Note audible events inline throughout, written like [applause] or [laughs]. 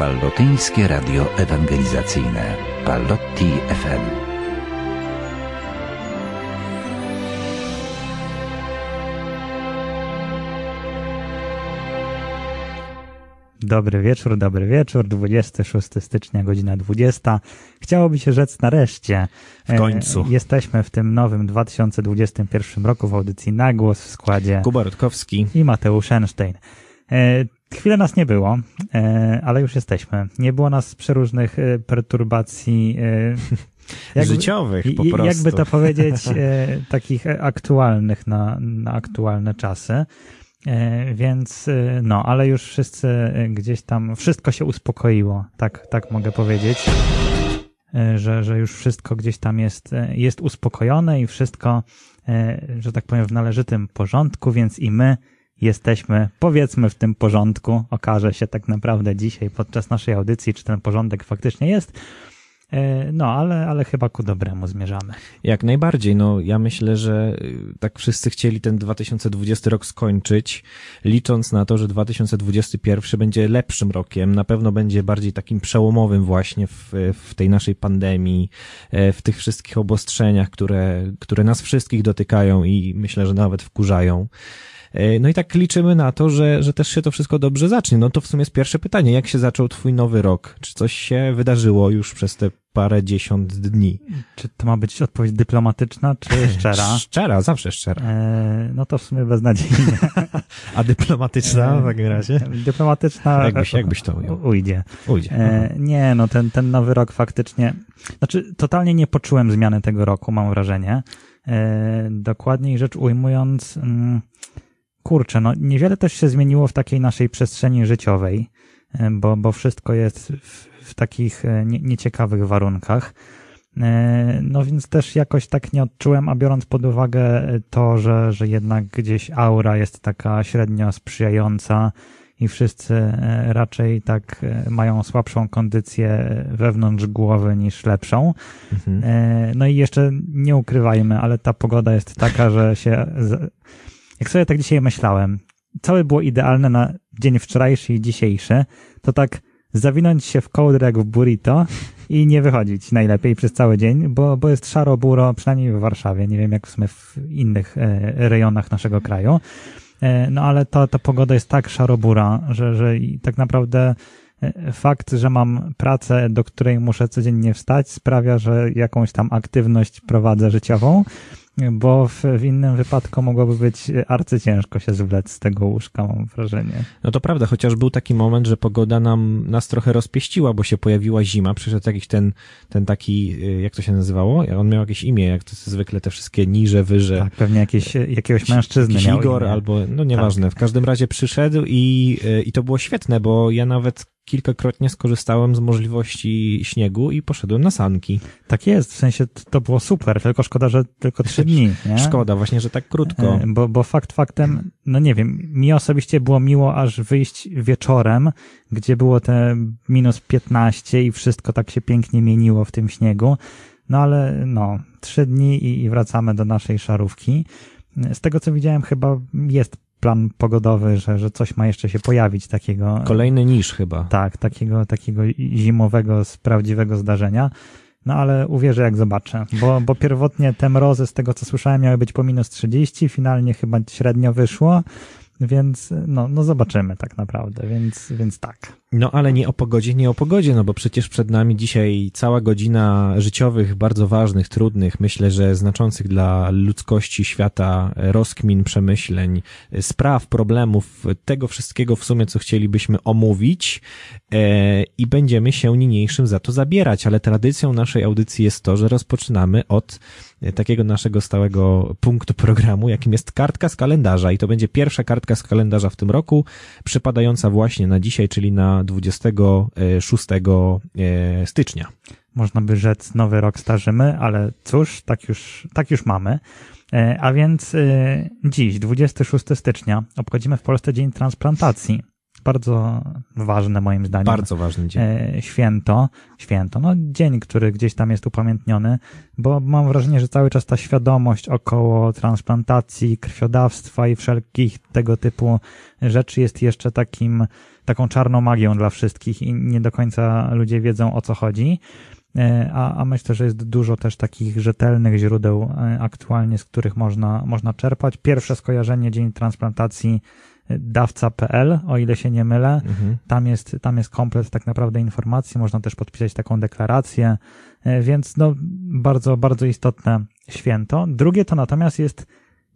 Pallotyńskie Radio Ewangelizacyjne Pallotti FM. Dobry wieczór, dobry wieczór. 26 stycznia, godzina 20. Chciałoby się rzec nareszcie. W końcu. E, jesteśmy w tym nowym 2021 roku w audycji Nagłos w składzie Kuba Rutkowski i Mateusz Einstein. E, chwilę nas nie było, e, ale już jesteśmy. Nie było nas przeróżnych perturbacji [laughs] jakby, życiowych po prostu. Jakby to powiedzieć, [laughs] takich aktualnych na, na aktualne czasy. E, więc e, no, ale już wszyscy e, gdzieś tam, wszystko się uspokoiło, tak, tak mogę powiedzieć, że, że już wszystko gdzieś tam jest, jest uspokojone i wszystko, że tak powiem, w należytym porządku, więc i my jesteśmy, powiedzmy, w tym porządku. Okaże się tak naprawdę dzisiaj podczas naszej audycji, czy ten porządek faktycznie jest. E, no, ale, ale chyba ku dobremu zmierzamy. Jak najbardziej. No, ja myślę, że y, tak wszyscy chcieli ten 2020 rok skończyć, licząc na to, że 2021 będzie lepszym rokiem. Na pewno będzie bardziej takim przełomowym właśnie w, w tej naszej pandemii, e, w tych wszystkich obostrzeniach, które, które nas wszystkich dotykają i myślę, że nawet wkurzają. E, no i tak liczymy na to, że, że też się to wszystko dobrze zacznie. No to w sumie jest pierwsze pytanie. Jak się zaczął twój nowy rok? Czy coś się wydarzyło już przez te parę dziesiąt dni? Czy to ma być odpowiedź dyplomatyczna, czy [laughs] szczera? szczera, zawsze szczera. E, no to w sumie beznadziejnie. [laughs] A dyplomatyczna w takim razie? Dyplomatyczna jakbyś, jakbyś to ujął? Ujdzie. Ujdzie. E, nie, no ten, ten nowy rok faktycznie, znaczy totalnie nie poczułem zmiany tego roku, mam wrażenie. E, dokładniej rzecz ujmując, mm, kurczę, no niewiele też się zmieniło w takiej naszej przestrzeni życiowej, e, bo, bo wszystko jest w, w takich e, nie, nieciekawych warunkach. E, no więc też jakoś tak nie odczułem, a biorąc pod uwagę to, że, że jednak gdzieś aura jest taka średnio sprzyjająca i wszyscy raczej tak mają słabszą kondycję wewnątrz głowy niż lepszą. Mhm. No i jeszcze nie ukrywajmy, ale ta pogoda jest taka, że się jak sobie tak dzisiaj myślałem, całe było idealne na dzień wczorajszy i dzisiejszy, to tak zawinąć się w kołdrę jak w burrito i nie wychodzić najlepiej przez cały dzień, bo, bo jest szaro-buro, przynajmniej w Warszawie, nie wiem jak w sumie w innych e, rejonach naszego kraju. E, no ale to, ta pogoda jest tak szarobura, że, że tak naprawdę e, fakt, że mam pracę, do której muszę codziennie wstać, sprawia, że jakąś tam aktywność prowadzę życiową, bo w, w, innym wypadku mogłoby być arcyciężko się zwlec z tego łóżka, mam wrażenie. No to prawda, chociaż był taki moment, że pogoda nam, nas trochę rozpieściła, bo się pojawiła zima, przyszedł jakiś ten, ten taki, y, jak to się nazywało? On miał jakieś imię, jak to zwykle te wszystkie niże, wyże. Tak, pewnie jakieś, jakiegoś mężczyzny jakiś miał Igor imię. albo, no nieważne. Tak. W każdym razie przyszedł i, y, i to było świetne, bo ja nawet kilkakrotnie skorzystałem z możliwości śniegu i poszedłem na sanki. Tak jest, w sensie to było super, tylko szkoda, że tylko trzy dni. Nie? Szkoda właśnie, że tak krótko. E, bo, bo fakt faktem, no nie wiem, mi osobiście było miło aż wyjść wieczorem, gdzie było te minus 15 i wszystko tak się pięknie mieniło w tym śniegu. No ale no, trzy dni i, i wracamy do naszej szarówki. Z tego co widziałem, chyba jest plan pogodowy, że, że coś ma jeszcze się pojawić takiego. Kolejny niż chyba. Tak, takiego, takiego zimowego, z prawdziwego zdarzenia. No ale uwierzę jak zobaczę, bo, bo pierwotnie te mrozy z tego co słyszałem miały być po minus 30, finalnie chyba średnio wyszło, więc no, no zobaczymy tak naprawdę, więc, więc tak. No ale nie o pogodzie, nie o pogodzie, no bo przecież przed nami dzisiaj cała godzina życiowych, bardzo ważnych, trudnych, myślę, że znaczących dla ludzkości, świata, rozkmin, przemyśleń, spraw, problemów, tego wszystkiego w sumie, co chcielibyśmy omówić e, i będziemy się niniejszym za to zabierać, ale tradycją naszej audycji jest to, że rozpoczynamy od takiego naszego stałego punktu programu, jakim jest kartka z kalendarza. I to będzie pierwsza kartka z kalendarza w tym roku, przypadająca właśnie na dzisiaj, czyli na 26 e, stycznia. Można by rzec, nowy rok starzymy, ale cóż, tak już, tak już mamy. E, a więc e, dziś, 26 stycznia, obchodzimy w Polsce Dzień Transplantacji. Bardzo ważne moim zdaniem. Bardzo ważny dzień. E, święto, święto, no dzień, który gdzieś tam jest upamiętniony, bo mam wrażenie, że cały czas ta świadomość około transplantacji, krwiodawstwa i wszelkich tego typu rzeczy jest jeszcze takim, taką czarną magią dla wszystkich i nie do końca ludzie wiedzą o co chodzi. E, a, a myślę, że jest dużo też takich rzetelnych źródeł e, aktualnie, z których można, można czerpać. Pierwsze skojarzenie Dzień Transplantacji dawca.pl, o ile się nie mylę. Mhm. Tam, jest, tam jest komplet tak naprawdę informacji, można też podpisać taką deklarację, więc no bardzo, bardzo istotne święto. Drugie to natomiast jest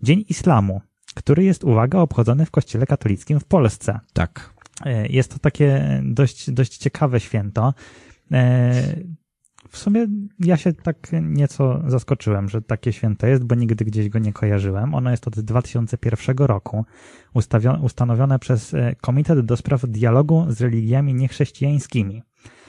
Dzień Islamu, który jest, uwaga, obchodzony w Kościele katolickim w Polsce. Tak. Jest to takie dość, dość ciekawe święto w sumie ja się tak nieco zaskoczyłem, że takie święto jest, bo nigdy gdzieś go nie kojarzyłem. Ono jest od 2001 roku, ustanowione przez e, Komitet do Spraw Dialogu z Religiami Niechrześcijańskimi.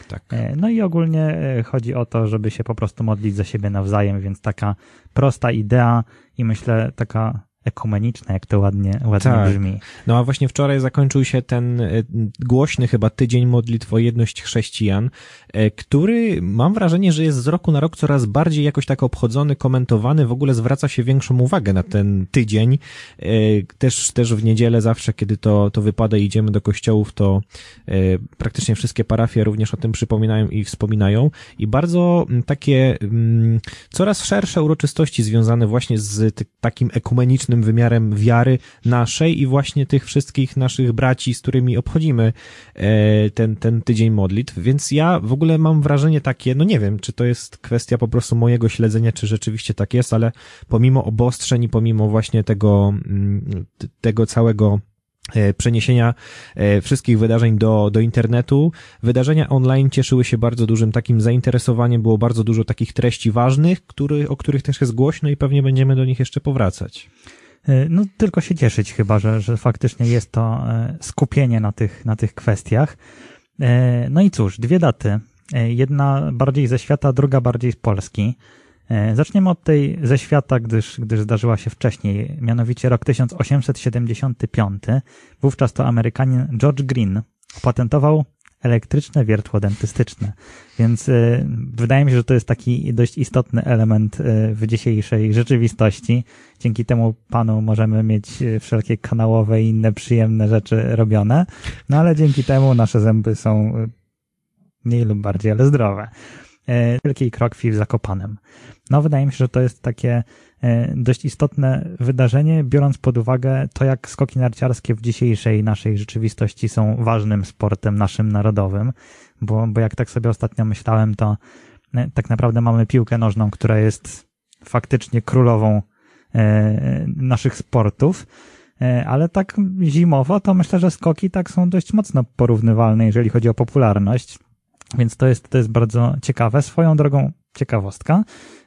Tak. E, no i ogólnie e, chodzi o to, żeby się po prostu modlić za siebie nawzajem, więc taka prosta idea i myślę taka ekumeniczne, jak to ładnie, ładnie tak. brzmi. No a właśnie wczoraj zakończył się ten e, głośny chyba tydzień modlitw o jedność chrześcijan, e, który mam wrażenie, że jest z roku na rok coraz bardziej jakoś tak obchodzony, komentowany, w ogóle zwraca się większą uwagę na ten tydzień. E, też, też w niedzielę zawsze, kiedy to, to wypada i idziemy do kościołów, to praktycznie wszystkie parafie również o tym przypominają i wspominają i bardzo takie coraz szersze uroczystości związane właśnie z takim ekumenicznym wymiarem wiary naszej i właśnie tych wszystkich naszych braci, z którymi obchodzimy e, ten, ten tydzień modlitw. Więc ja w ogóle mam wrażenie takie, no nie wiem, czy to jest kwestia po prostu mojego śledzenia, czy rzeczywiście tak jest, ale pomimo obostrzeń i pomimo właśnie tego, mm, tego całego E, przeniesienia e, wszystkich wydarzeń do, do internetu. Wydarzenia online cieszyły się bardzo dużym takim zainteresowaniem, było bardzo dużo takich treści ważnych, który, o których też jest głośno i pewnie będziemy do nich jeszcze powracać. E, no tylko się cieszyć chyba, że, że faktycznie jest to skupienie na tych, na tych kwestiach. No i cóż, dwie daty. Jedna bardziej ze świata, druga bardziej z Polski. E, zaczniemy od tej ze świata, gdyż, gdyż zdarzyła się wcześniej, mianowicie rok 1875. Wówczas to Amerykanin George Green patentował elektryczne wiertło dentystyczne. Więc y, wydaje mi się, że to jest taki dość istotny element y, w dzisiejszej rzeczywistości. Dzięki temu panu możemy mieć wszelkie kanałowe i inne przyjemne rzeczy robione, no ale dzięki temu nasze zęby są mniej lub bardziej, ale zdrowe. E, wielkiej krokwi w Zakopanem. No, wydaje mi się, że to jest takie dość istotne wydarzenie, biorąc pod uwagę to, jak skoki narciarskie w dzisiejszej naszej rzeczywistości są ważnym sportem naszym narodowym, bo, bo jak tak sobie ostatnio myślałem, to e, tak naprawdę mamy piłkę nożną, która jest faktycznie królową naszych sportów, ale tak zimowo to myślę, że skoki tak są dość mocno porównywalne, jeżeli chodzi o popularność. Więc to jest, to jest bardzo ciekawe. Swoją drogą ciekawostka.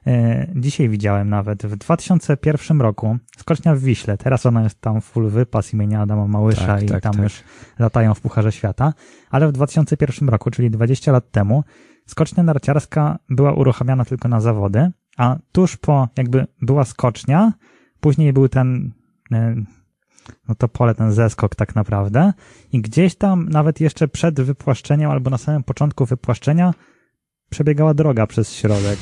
E, dzisiaj widziałem nawet w 2001 roku skocznia w Wiśle. Teraz ona jest tam full wypas imienia Adama Małysza tak, i tak, tam tak. już latają w Pucharze Świata. Ale w 2001 roku, czyli 20 lat temu, skocznia narciarska była uruchamiana tylko na zawody, a tuż po jakby była skocznia, później był ten e, no to pole, ten zeskok tak naprawdę. I gdzieś tam, nawet jeszcze przed wypłaszczeniem, albo na samym początku wypłaszczenia, przebiegała droga przez środek.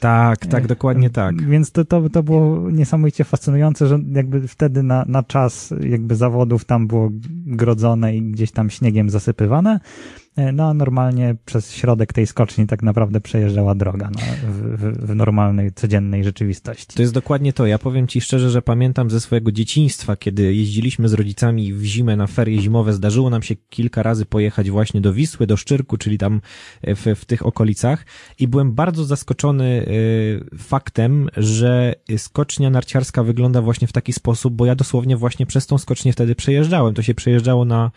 Tak, tak, dokładnie tak. Więc to, to, to było niesamowicie fascynujące, że jakby wtedy na, na czas jakby zawodów tam było grodzone i gdzieś tam śniegiem zasypywane, E, no a normalnie przez środek tej skoczni tak naprawdę przejeżdżała droga no, w, w, w, normalnej, codziennej rzeczywistości. To jest dokładnie to. Ja powiem ci szczerze, że pamiętam ze swojego dzieciństwa, kiedy jeździliśmy z rodzicami w zimę na ferie zimowe, zdarzyło nam się kilka razy pojechać właśnie do Wisły, do Szczyrku, czyli tam e, w, w tych okolicach i byłem bardzo zaskoczony y, faktem, że skocznia narciarska wygląda właśnie w taki sposób, bo ja dosłownie właśnie przez tą skocznię wtedy przejeżdżałem. To się przejeżdżało na,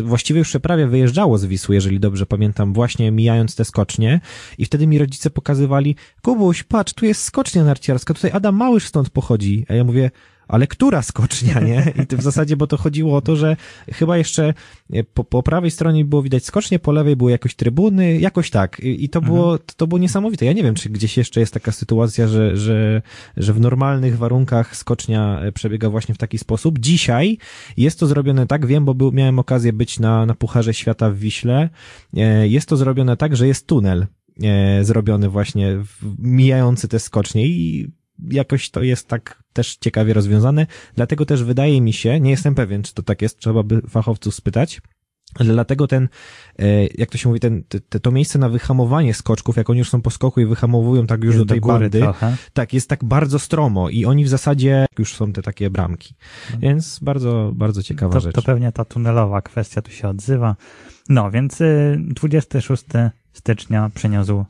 właściwie już prawie wyjeżdżało z Wisły, jeżeli dobrze pamiętam, właśnie mijając te skocznie. I wtedy mi rodzice pokazywali, Kubuś, patrz, tu jest skocznia narciarska, tutaj Adam Małysz stąd pochodzi, a ja mówię, ale która skocznia, nie? I w zasadzie, bo to chodziło o to, że chyba jeszcze e, po, po prawej stronie było widać skocznie, po lewej były jakoś trybuny, jakoś tak. I, i to mhm. było, to było niesamowite. Ja nie wiem, czy gdzieś jeszcze jest taka sytuacja, że, że, że w normalnych warunkach skocznia e, przebiega właśnie w taki sposób. Dzisiaj jest to zrobione tak, wiem, bo był, miałem okazję być na, na Pucharze Świata w Wiśle. E, jest to zrobione tak, że jest tunel zrobiony właśnie mijający te skocznie i jakoś to jest tak też ciekawie rozwiązane. Dlatego też wydaje mi się, nie jestem pewien, czy to tak jest, trzeba by fachowców spytać, ale dlatego ten, e, jak to się mówi, ten, te, to miejsce na wyhamowanie skoczków, jak oni już są po skoku i wyhamowują tak już jest do tej do bandy, trochę. tak, jest tak bardzo stromo i oni w zasadzie już są te takie bramki. No. Więc bardzo, bardzo ciekawa to, rzecz. To pewnie ta tunelowa kwestia tu się odzywa. No, więc 26 y, stycznia przyniósł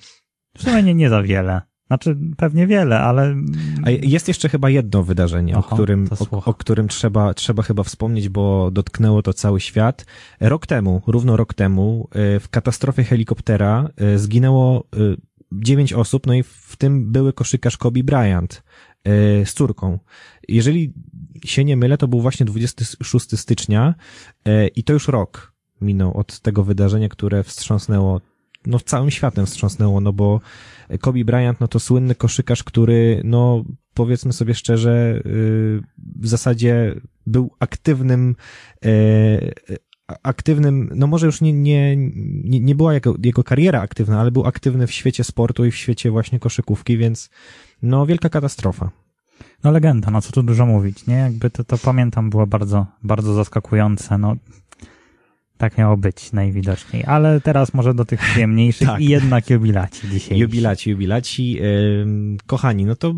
w sumie nie, nie za wiele. Znaczy, pewnie wiele, ale. A jest jeszcze chyba jedno wydarzenie, Oho, o którym, o, o, którym trzeba, trzeba chyba wspomnieć, bo dotknęło to cały świat. Rok temu, równo rok temu, e, w katastrofie helikoptera e, zginęło e, dziewięć osób, no i w tym były koszykarz Kobe Bryant z córką. Jeżeli się nie mylę, to był właśnie 26 stycznia i to już rok minął od tego wydarzenia, które wstrząsnęło no całym światem wstrząsnęło, no bo Kobe Bryant, no to słynny koszykarz, który, no powiedzmy sobie szczerze, y, w zasadzie był aktywnym, e, aktywnym, no może już nie, nie, nie, była jego, jego kariera aktywna, ale był aktywny w świecie sportu i w świecie właśnie koszykówki, więc no wielka katastrofa. No legenda, no co tu dużo mówić, nie? Jakby to, to pamiętam, było bardzo, bardzo zaskakujące, no tak miało być najwidoczniej, ale teraz może do tych przyjemniejszych [laughs] tak. i jednak jubilaci dzisiaj. Jubilaci, jubilaci. Kochani, no to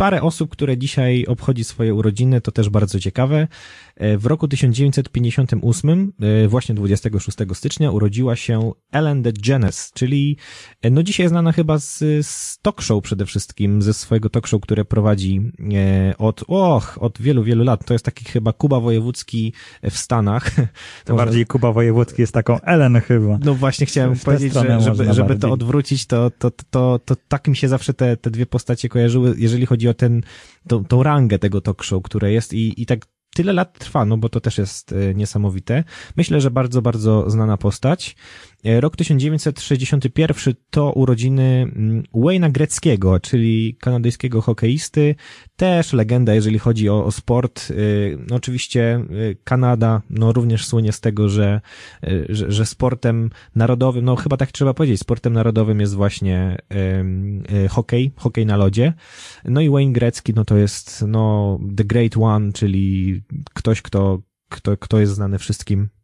parę osób, które dzisiaj obchodzi swoje urodziny, to też bardzo ciekawe. E, w roku 1958, e, właśnie 26 stycznia, urodziła się Ellen DeGeneres, czyli e, no dzisiaj znana chyba z, z talk show przede wszystkim, ze swojego talk show, które prowadzi od, och, od wielu, wielu lat. To jest taki chyba Kuba Wojewódzki w Stanach. [laughs] To Może... bardziej Kuba Wojewódzki jest taką Ellen chyba. No właśnie chciałem powiedzieć, że, żeby, żeby to odwrócić, to, to, to, to, to tak mi się zawsze te, te dwie postacie kojarzyły, jeżeli chodzi o ten, tą, tą rangę tego talk show, które jest i, i tak tyle lat trwa, no bo to też jest e, niesamowite. Myślę, że bardzo, bardzo znana postać. E, rok 1961 to urodziny mm, Wayne'a Greckiego, czyli kanadyjskiego hokeisty, też legenda, jeżeli chodzi o, o sport. E, no oczywiście Kanada, no również słynie z tego, że, że, że, sportem narodowym, no chyba tak trzeba powiedzieć, sportem narodowym jest właśnie hokej, hokej na lodzie. No i Wayne Grecki, no to jest, no, the great one, czyli ktoś, kto, kto, kto jest znany wszystkim e,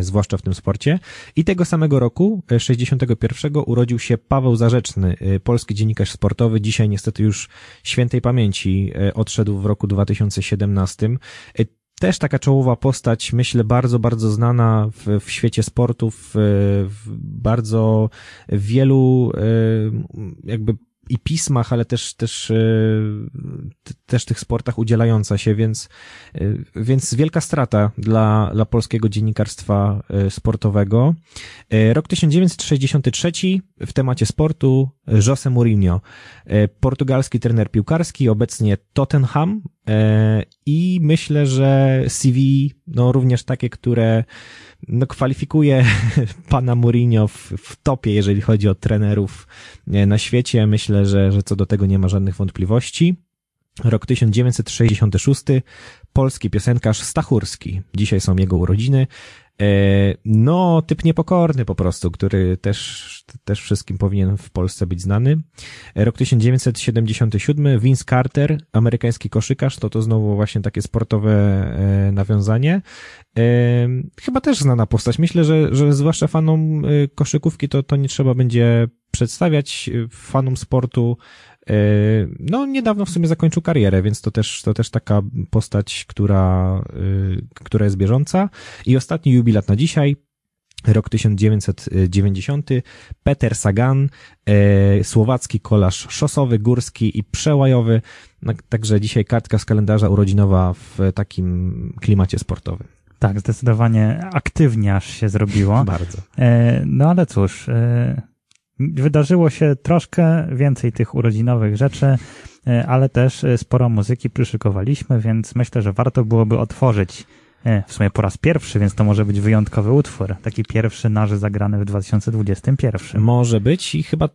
zwłaszcza w tym sporcie. I tego samego roku, 61, e, urodził się Paweł Zarzeczny, e, polski dziennikarz sportowy, dzisiaj niestety już świętej pamięci, odszedł w roku 2017. Też taka czołowa postać, myślę, bardzo, bardzo znana w, w świecie sportów, w, w bardzo wielu jakby i pismach, ale też, też, e, też tych sportach udzielająca się, więc, e, więc wielka strata dla, dla polskiego dziennikarstwa e, sportowego. Rok 1963 w temacie sportu Jose Mourinho, portugalski trener piłkarski, obecnie Tottenham i myślę, że CV, no również takie, które no, kwalifikuje [laughs] pana Mourinho w, w topie, jeżeli chodzi o trenerów e, na świecie. Myślę, że, że co do tego nie ma żadnych wątpliwości. Rok 1966, polski piosenkarz Stachurski. Dzisiaj są jego urodziny. E, no, typ niepokorny po prostu, który też, też wszystkim powinien w Polsce być znany. E, rok 1977, Vince Carter, amerykański koszykarz, to to znowu właśnie takie sportowe e, nawiązanie. Chyba też znana postać. Myślę, że, że zwłaszcza fanom koszykówki to, to nie trzeba będzie przedstawiać. Fanom sportu E, no, niedawno w sumie zakończył karierę, więc to też, to też taka postać, która, e, która jest bieżąca. I ostatni jubilat na dzisiaj, rok 1990, Peter Sagan, e, słowacki kolarz szosowy, górski i przełajowy. No, także dzisiaj kartka z kalendarza urodzinowa w takim klimacie sportowym. Tak, zdecydowanie aktywnie aż się zrobiło. Bardzo. no ale cóż, wydarzyło się troszkę więcej tych urodzinowych rzeczy, ale też sporo muzyki przyszykowaliśmy, więc myślę, że warto byłoby otworzyć w sumie po raz pierwszy, więc to może być wyjątkowy utwór. Taki pierwszy nasz zagrany w 2021. Może być i chyba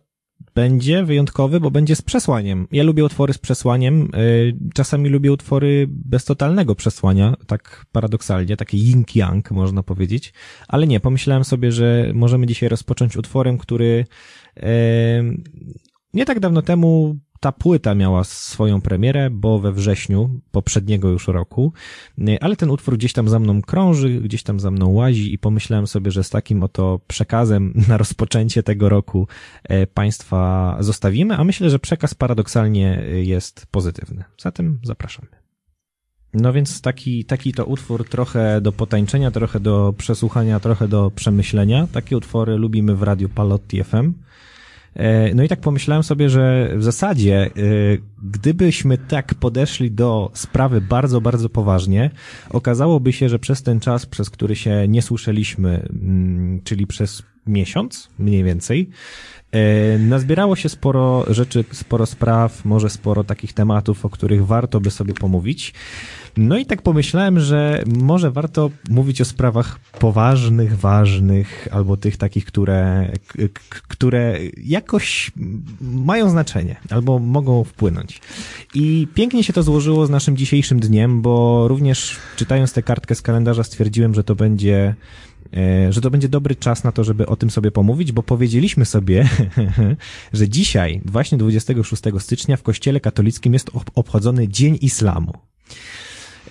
będzie wyjątkowy, bo będzie z przesłaniem. Ja lubię utwory z przesłaniem, y, czasami lubię utwory bez totalnego przesłania, tak paradoksalnie, takie yin-yang można powiedzieć, ale nie, pomyślałem sobie, że możemy dzisiaj rozpocząć utworem, który nie tak dawno temu ta płyta miała swoją premierę, bo we wrześniu poprzedniego już roku, ale ten utwór gdzieś tam za mną krąży, gdzieś tam za mną łazi i pomyślałem sobie, że z takim oto przekazem na rozpoczęcie tego roku e, Państwa zostawimy, a myślę, że przekaz paradoksalnie jest pozytywny. Zatem zapraszamy. No więc taki, taki to utwór trochę do potańczenia, trochę do przesłuchania, trochę do przemyślenia. Takie utwory lubimy w Radiu Palotti FM. E, no i tak pomyślałem sobie, że w zasadzie, e, gdybyśmy tak podeszli do sprawy bardzo, bardzo poważnie, okazałoby się, że przez ten czas, przez który się nie słyszeliśmy, mm, czyli przez miesiąc mniej więcej, e, nazbierało się sporo rzeczy, sporo spraw, może sporo takich tematów, o których warto by sobie pomówić. No i tak pomyślałem, że może warto mówić o sprawach poważnych, ważnych, albo tych takich, które, które jakoś mają znaczenie, albo mogą wpłynąć. I pięknie się to złożyło z naszym dzisiejszym dniem, bo również czytając tę kartkę z kalendarza stwierdziłem, że to będzie e, że to będzie dobry czas na to, żeby o tym sobie pomówić, bo powiedzieliśmy sobie, [laughs] że dzisiaj, właśnie 26 stycznia w Kościele katolickim jest obchodzony Dzień Islamu.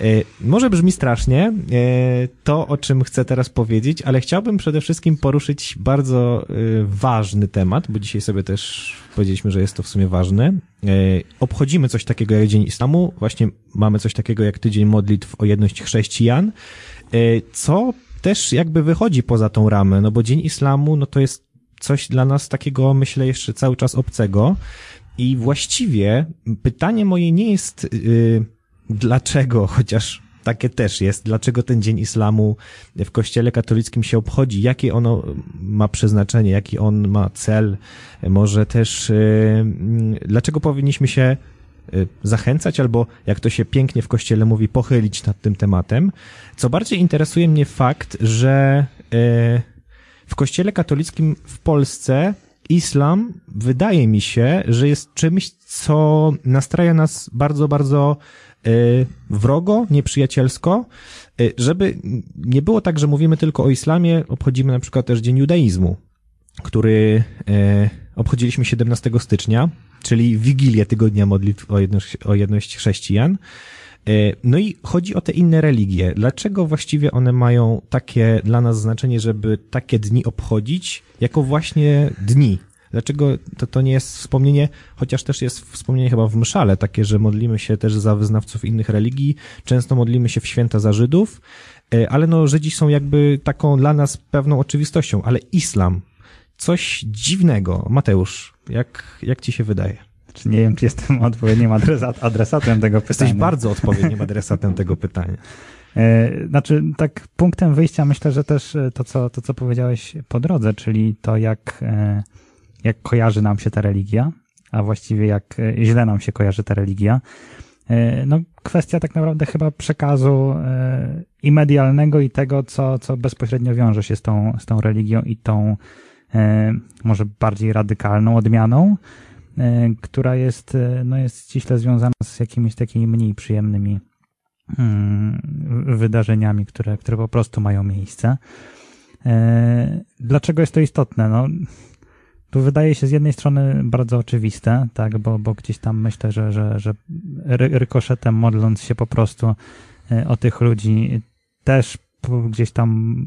E, może brzmi strasznie e, to, o czym chcę teraz powiedzieć, ale chciałbym przede wszystkim poruszyć bardzo e, ważny temat, bo dzisiaj sobie też powiedzieliśmy, że jest to w sumie ważne. Obchodzimy coś takiego jak Dzień Islamu, właśnie mamy coś takiego jak Tydzień Modlitw o Jedność Chrześcijan, co też jakby wychodzi poza tą ramę, no bo Dzień Islamu, no to jest coś dla nas takiego, myślę, jeszcze cały czas obcego. I właściwie pytanie moje nie jest... Yy, dlaczego, chociaż takie też jest, dlaczego ten Dzień Islamu w Kościele katolickim się obchodzi, jakie ono ma przeznaczenie, jaki on ma cel, może też yy, dlaczego powinniśmy się y, zachęcać, albo jak to się pięknie w Kościele mówi, pochylić nad tym tematem. Co bardziej interesuje mnie fakt, że yy, w Kościele katolickim w Polsce islam wydaje mi się, że jest czymś, co nastraja nas bardzo, bardzo Y, wrogo, nieprzyjacielsko, y, żeby nie było tak, że mówimy tylko o islamie, obchodzimy na przykład też Dzień Judaizmu, który y, obchodziliśmy 17 stycznia, czyli Wigilię Tygodnia Modlitw o jedność, o jedność chrześcijan. No i chodzi o te inne religie. Dlaczego właściwie one mają takie dla nas znaczenie, żeby takie dni obchodzić jako właśnie dni? Dlaczego to, to nie jest wspomnienie, chociaż też jest wspomnienie chyba w mszale, takie, że modlimy się też za wyznawców innych religii, często modlimy się w święta za Żydów, e, ale no Żydzi są jakby taką dla nas pewną oczywistością, ale islam, coś dziwnego. Mateusz, jak, jak ci się wydaje? Czy nie wiem, czy jestem [laughs] odpowiednim adresat, adresatem tego pytania. Jesteś bardzo [laughs] odpowiednim adresatem tego pytania. E, znaczy, tak punktem wyjścia myślę, że też e, to, co, to, co powiedziałeś po drodze, czyli to, jak jak kojarzy nam się ta religia, a właściwie jak e, źle nam się kojarzy ta religia. E, no, kwestia tak naprawdę chyba przekazu e, i medialnego, i tego, co, co bezpośrednio wiąże się z tą, z tą religią i tą może bardziej radykalną odmianą, która jest, no jest ściśle związana z jakimiś takimi mniej przyjemnymi mm, wydarzeniami, które, które po prostu mają miejsce. Dlaczego jest to istotne? No, tu wydaje się z jednej strony bardzo oczywiste, tak, bo, bo gdzieś tam myślę, że, że, że rykoszetem modląc się po prostu e, o tych ludzi też gdzieś tam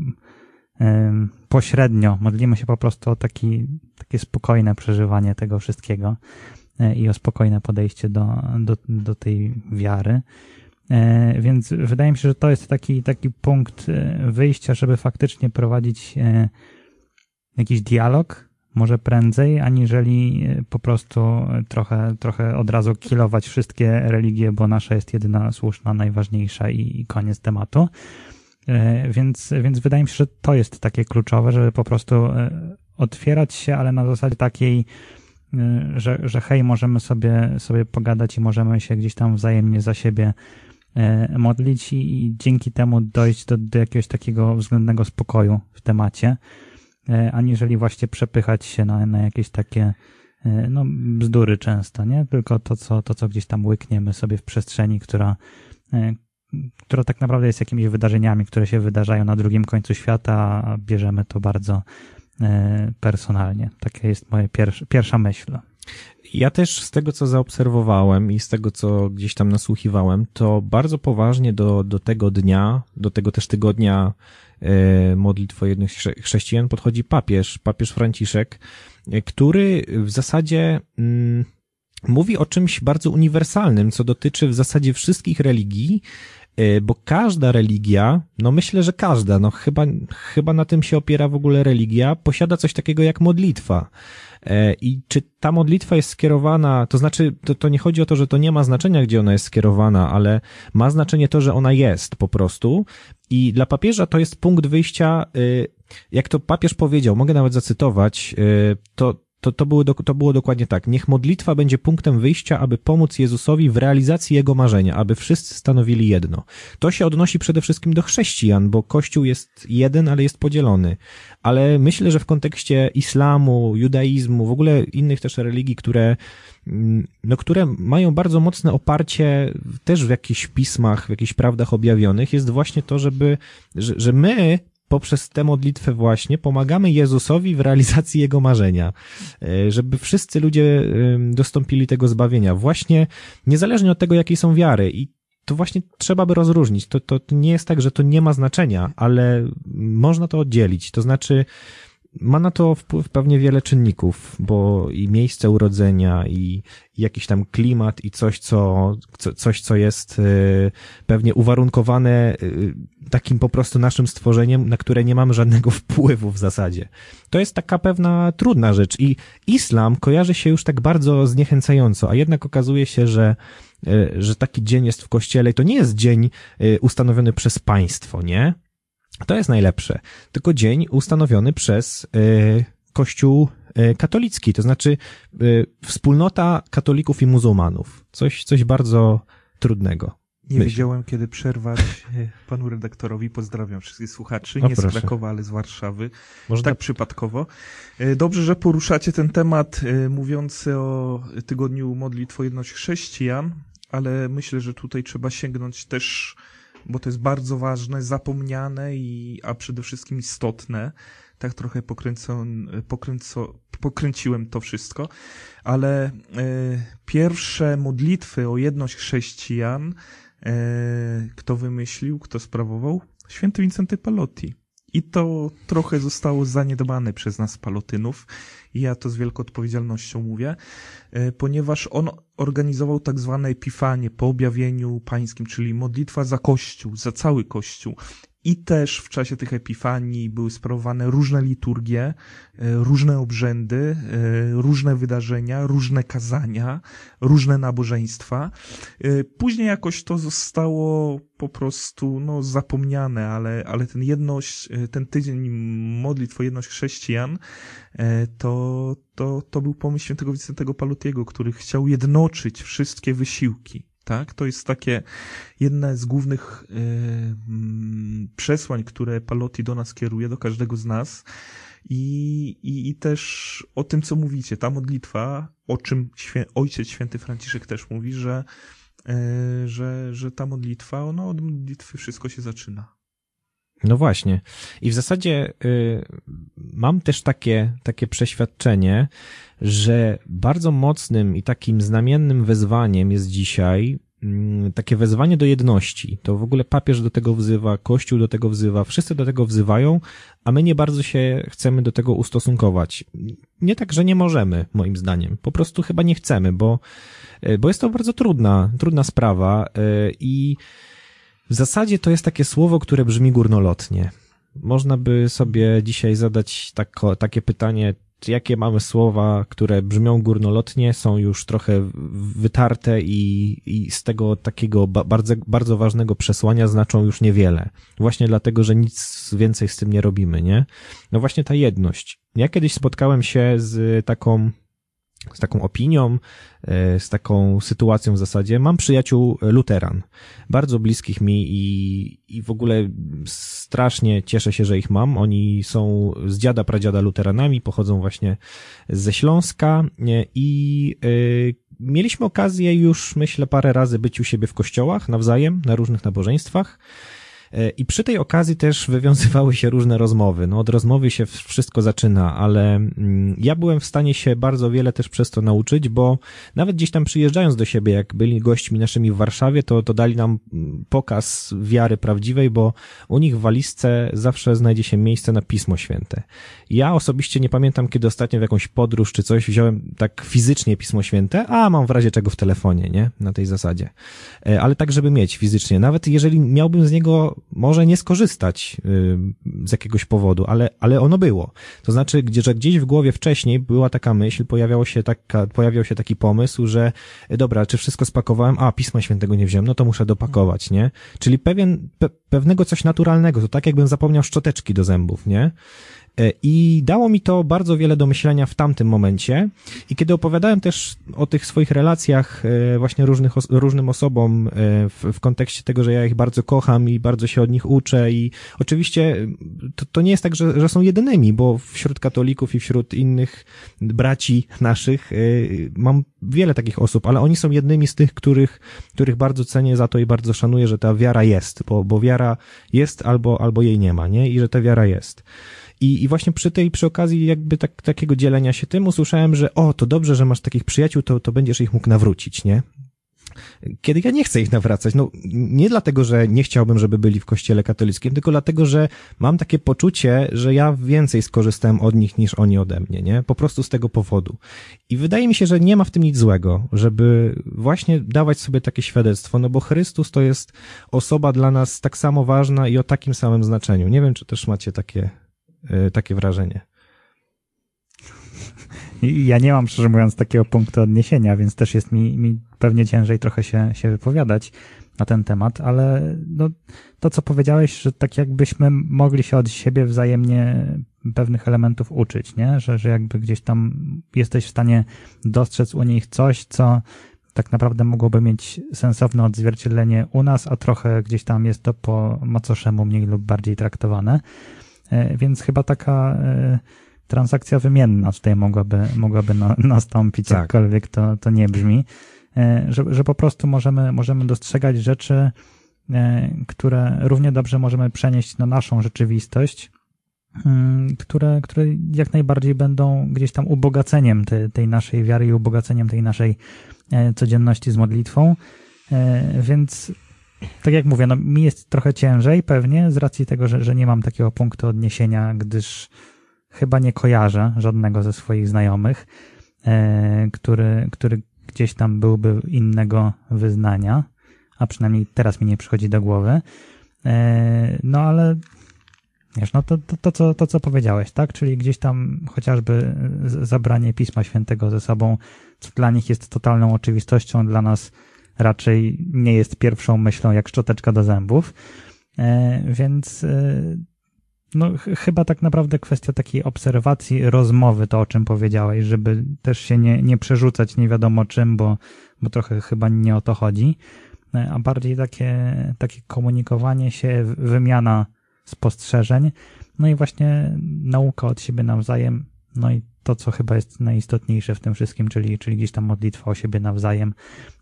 pośrednio modlimy się po prostu o taki, takie spokojne przeżywanie tego wszystkiego e, i o spokojne podejście do, do, do tej wiary. E, więc wydaje mi się, że to jest taki, taki punkt wyjścia, żeby faktycznie prowadzić jakiś dialog może prędzej, aniżeli e, po prostu trochę, trochę od razu kilować wszystkie religie, bo nasza jest jedyna słuszna, najważniejsza i, koniec tematu. E, więc, więc wydaje mi się, że to jest takie kluczowe, żeby po prostu e, otwierać się, ale na zasadzie takiej, że, że hej, możemy sobie, sobie pogadać i możemy się gdzieś tam wzajemnie za siebie modlić i, i dzięki temu dojść do, do jakiegoś takiego względnego spokoju w temacie, aniżeli właśnie przepychać się na, na jakieś takie no, bzdury często, nie? Tylko to co, to, co gdzieś tam łykniemy sobie w przestrzeni, która, która tak naprawdę jest jakimiś wydarzeniami, które się wydarzają na drugim końcu świata, a bierzemy to bardzo e, personalnie. Taka jest moja pierwsza, pierwsza myśl. Ja też z tego, co zaobserwowałem i z tego, co gdzieś tam nasłuchiwałem, to bardzo poważnie do, do tego dnia, do tego też tygodnia e, modlitwy jednych chrześcijan podchodzi papież, papież Franciszek, e, który w zasadzie mm, mówi o czymś bardzo uniwersalnym, co dotyczy w zasadzie wszystkich religii, E, bo każda religia, no myślę, że każda, no chyba, chyba na tym się opiera w ogóle religia, posiada coś takiego jak modlitwa. E, I czy ta modlitwa jest skierowana, to znaczy, to, to nie chodzi o to, że to nie ma znaczenia, gdzie ona jest skierowana, ale ma znaczenie to, że ona jest po prostu. I dla papieża to jest punkt wyjścia, y, jak to papież powiedział, mogę nawet zacytować, y, to to, to, było, to było dokładnie tak. Niech modlitwa będzie punktem wyjścia, aby pomóc Jezusowi w realizacji Jego marzenia, aby wszyscy stanowili jedno. To się odnosi przede wszystkim do chrześcijan, bo Kościół jest jeden, ale jest podzielony. Ale myślę, że w kontekście islamu, judaizmu, w ogóle innych też religii, które, mm, no, które mają bardzo mocne oparcie też w jakichś pismach, w jakichś prawdach objawionych, jest właśnie to, żeby, że, że my poprzez tę modlitwę właśnie pomagamy Jezusowi w realizacji Jego marzenia, e, żeby wszyscy ludzie dostąpili tego zbawienia, właśnie niezależnie od tego, jakiej są wiary i to właśnie trzeba by rozróżnić. To, to nie jest tak, że to nie ma znaczenia, ale można to oddzielić. To znaczy, ma na to wpływ pewnie wiele czynników, bo i miejsce urodzenia, i jakiś tam klimat, i coś, co, co coś, co jest y, pewnie uwarunkowane y, takim po prostu naszym stworzeniem, na które nie mamy żadnego [laughs] wpływu w zasadzie. To jest taka pewna trudna rzecz i islam kojarzy się już tak bardzo zniechęcająco, a jednak okazuje się, że y, że taki dzień jest w kościele to nie jest dzień ustanowiony przez państwo, nie? To jest najlepsze. Tylko dzień ustanowiony przez y, Kościół y, katolicki, to znaczy y, wspólnota katolików i muzułmanów. Coś, coś bardzo trudnego. Nie Myśl. wiedziałem, kiedy przerwać panu redaktorowi. Pozdrawiam wszystkich słuchaczy. Nie z Krakowa, ale z Warszawy. Można... Tak przypadkowo. Dobrze, że poruszacie ten temat mówiący o tygodniu modlitw o jedność chrześcijan, ale myślę, że tutaj trzeba sięgnąć też bo to jest bardzo ważne, zapomniane i, a przede wszystkim istotne. Tak trochę pokręcą, pokręco, pokręciłem to wszystko, ale e, pierwsze modlitwy o jedność chrześcijan, e, kto wymyślił, kto sprawował? Święty Wincenty Palotti. I to trochę zostało zaniedbane przez nas palotynów. I ja to z wielką odpowiedzialnością mówię, e, ponieważ on organizował tak zwane epifanie po objawieniu pańskim, czyli modlitwa za Kościół, za cały Kościół. I też w czasie tych epifanii były sprawowane różne liturgie, e, różne obrzędy, e, różne wydarzenia, różne kazania, różne nabożeństwa. E, później jakoś to zostało po prostu no, zapomniane, ale, ale ten jedność, ten tydzień modlitw o jedność chrześcijan, to, to, to był pomysł świętego Wicentego Palutiego, który chciał jednoczyć wszystkie wysiłki tak? To jest takie jedne z głównych y, przesłań, które Palotti do nas kieruje, do każdego z nas. I, i, I też o tym, co mówicie, ta modlitwa, o czym świę, Ojciec Święty Franciszek też mówi, że, y, że, że ta modlitwa, no od modlitwy wszystko się zaczyna. No właśnie. I w zasadzie y, mam też takie, takie przeświadczenie, że bardzo mocnym i takim znamiennym wezwaniem jest dzisiaj mm, takie wezwanie do jedności. To w ogóle papież do tego wzywa, Kościół do tego wzywa, wszyscy do tego wzywają, a my nie bardzo się chcemy do tego ustosunkować. Nie tak, że nie możemy, moim zdaniem. Po prostu chyba nie chcemy, bo, y, bo jest to bardzo trudna, trudna sprawa y, i w zasadzie to jest takie słowo, które brzmi górnolotnie. Można by sobie dzisiaj zadać tako, takie pytanie, jakie mamy słowa, które brzmią górnolotnie, są już trochę wytarte i, i z tego takiego bardzo, bardzo ważnego przesłania znaczą już niewiele. Właśnie dlatego, że nic więcej z tym nie robimy, nie? No właśnie ta jedność. Ja kiedyś spotkałem się z taką z taką opinią, e, z taką sytuacją w zasadzie. Mam przyjaciół luteran, bardzo bliskich mi i, i w ogóle strasznie cieszę się, że ich mam. Oni są z dziada, pradziada luteranami, pochodzą właśnie ze Śląska i y, mieliśmy okazję już, myślę, parę razy być u siebie w kościołach nawzajem, na różnych nabożeństwach. I przy tej okazji też wywiązywały się różne rozmowy. No od rozmowy się wszystko zaczyna, ale mm, ja byłem w stanie się bardzo wiele też przez to nauczyć, bo nawet gdzieś tam przyjeżdżając do siebie, jak byli gośćmi naszymi w Warszawie, to, to dali nam mm, pokaz wiary prawdziwej, bo u nich w walizce zawsze znajdzie się miejsce na Pismo Święte. Ja osobiście nie pamiętam, kiedy ostatnio w jakąś podróż czy coś wziąłem tak fizycznie Pismo Święte, a mam w razie czego w telefonie, nie? Na tej zasadzie. E, ale tak, żeby mieć fizycznie. Nawet jeżeli miałbym z niego może nie skorzystać y, z jakiegoś powodu, ale, ale ono było. To znaczy, gdzie, że gdzieś w głowie wcześniej była taka myśl, pojawiało się taka, pojawiał się taki pomysł, że e, dobra, czy wszystko spakowałem? A, Pisma Świętego nie wziąłem, no to muszę dopakować, nie? Czyli pewien, pe, pewnego coś naturalnego, to tak jakbym zapomniał szczoteczki do zębów, nie? E, I dało mi to bardzo wiele do myślenia w tamtym momencie. I kiedy opowiadałem też o tych swoich relacjach e, właśnie różnych, różnym osobom e, w, w kontekście tego, że ja ich bardzo kocham i bardzo się od nich uczę i oczywiście to, to nie jest tak, że, że są jedynymi, bo wśród katolików i wśród innych braci naszych mam wiele takich osób, ale oni są jednymi z tych, których, których bardzo cenię za to i bardzo szanuję, że ta wiara jest, bo, bo wiara jest albo, albo jej nie ma, nie? I że ta wiara jest. I, I właśnie przy tej, przy okazji jakby tak, takiego dzielenia się tym usłyszałem, że o, to dobrze, że masz takich przyjaciół, to, to będziesz ich mógł nawrócić, nie? Kiedy ja nie chcę ich nawracać, no nie dlatego, że nie chciałbym, żeby byli w kościele katolickim, tylko dlatego, że mam takie poczucie, że ja więcej skorzystałem od nich niż oni ode mnie, nie? Po prostu z tego powodu. I wydaje mi się, że nie ma w tym nic złego, żeby właśnie dawać sobie takie świadectwo, no bo Chrystus to jest osoba dla nas tak samo ważna i o takim samym znaczeniu. Nie wiem, czy też macie takie takie wrażenie. Ja nie mam, szczerze mówiąc, takiego punktu odniesienia, więc też jest mi, mi pewnie ciężej trochę się, się wypowiadać na ten temat, ale no, to, co powiedziałeś, że tak jakbyśmy mogli się od siebie wzajemnie pewnych elementów uczyć, nie? Że, że jakby gdzieś tam jesteś w stanie dostrzec u nich coś, co tak naprawdę mogłoby mieć sensowne odzwierciedlenie u nas, a trochę gdzieś tam jest to po macoszemu mniej lub bardziej traktowane. E, więc chyba taka e, transakcja wymienna tutaj mogłaby, mogłaby [laughs] nastąpić, tak. jakkolwiek to, to nie brzmi, e, że, że po prostu możemy, możemy dostrzegać rzeczy, które równie dobrze możemy przenieść na naszą rzeczywistość, mm, które, które jak najbardziej będą gdzieś tam ubogaceniem tej, tej naszej wiary i ubogaceniem tej naszej codzienności z modlitwą. Więc tak jak mówię, no mi jest trochę ciężej pewnie z racji tego, że, że nie mam takiego punktu odniesienia, gdyż chyba nie kojarzę żadnego ze swoich znajomych, e, który, który gdzieś tam byłby innego wyznania, a przynajmniej teraz mi nie przychodzi do głowy. E, no ale wiesz, no to, to, to, co, to co powiedziałeś, tak? Czyli gdzieś tam chociażby zabranie Pisma Świętego ze sobą, co dla nich jest totalną oczywistością, dla nas raczej nie jest pierwszą myślą jak szczoteczka do zębów. E, więc e, no, chyba tak naprawdę kwestia takiej obserwacji, rozmowy, to o czym powiedziałeś, żeby też się nie, nie przerzucać nie wiadomo czym, bo, bo trochę chyba nie o to chodzi, e, a bardziej takie, takie komunikowanie się, wymiana spostrzeżeń, no i właśnie nauka od siebie nawzajem, no i to, co chyba jest najistotniejsze w tym wszystkim, czyli, czyli gdzieś tam modlitwa o siebie nawzajem,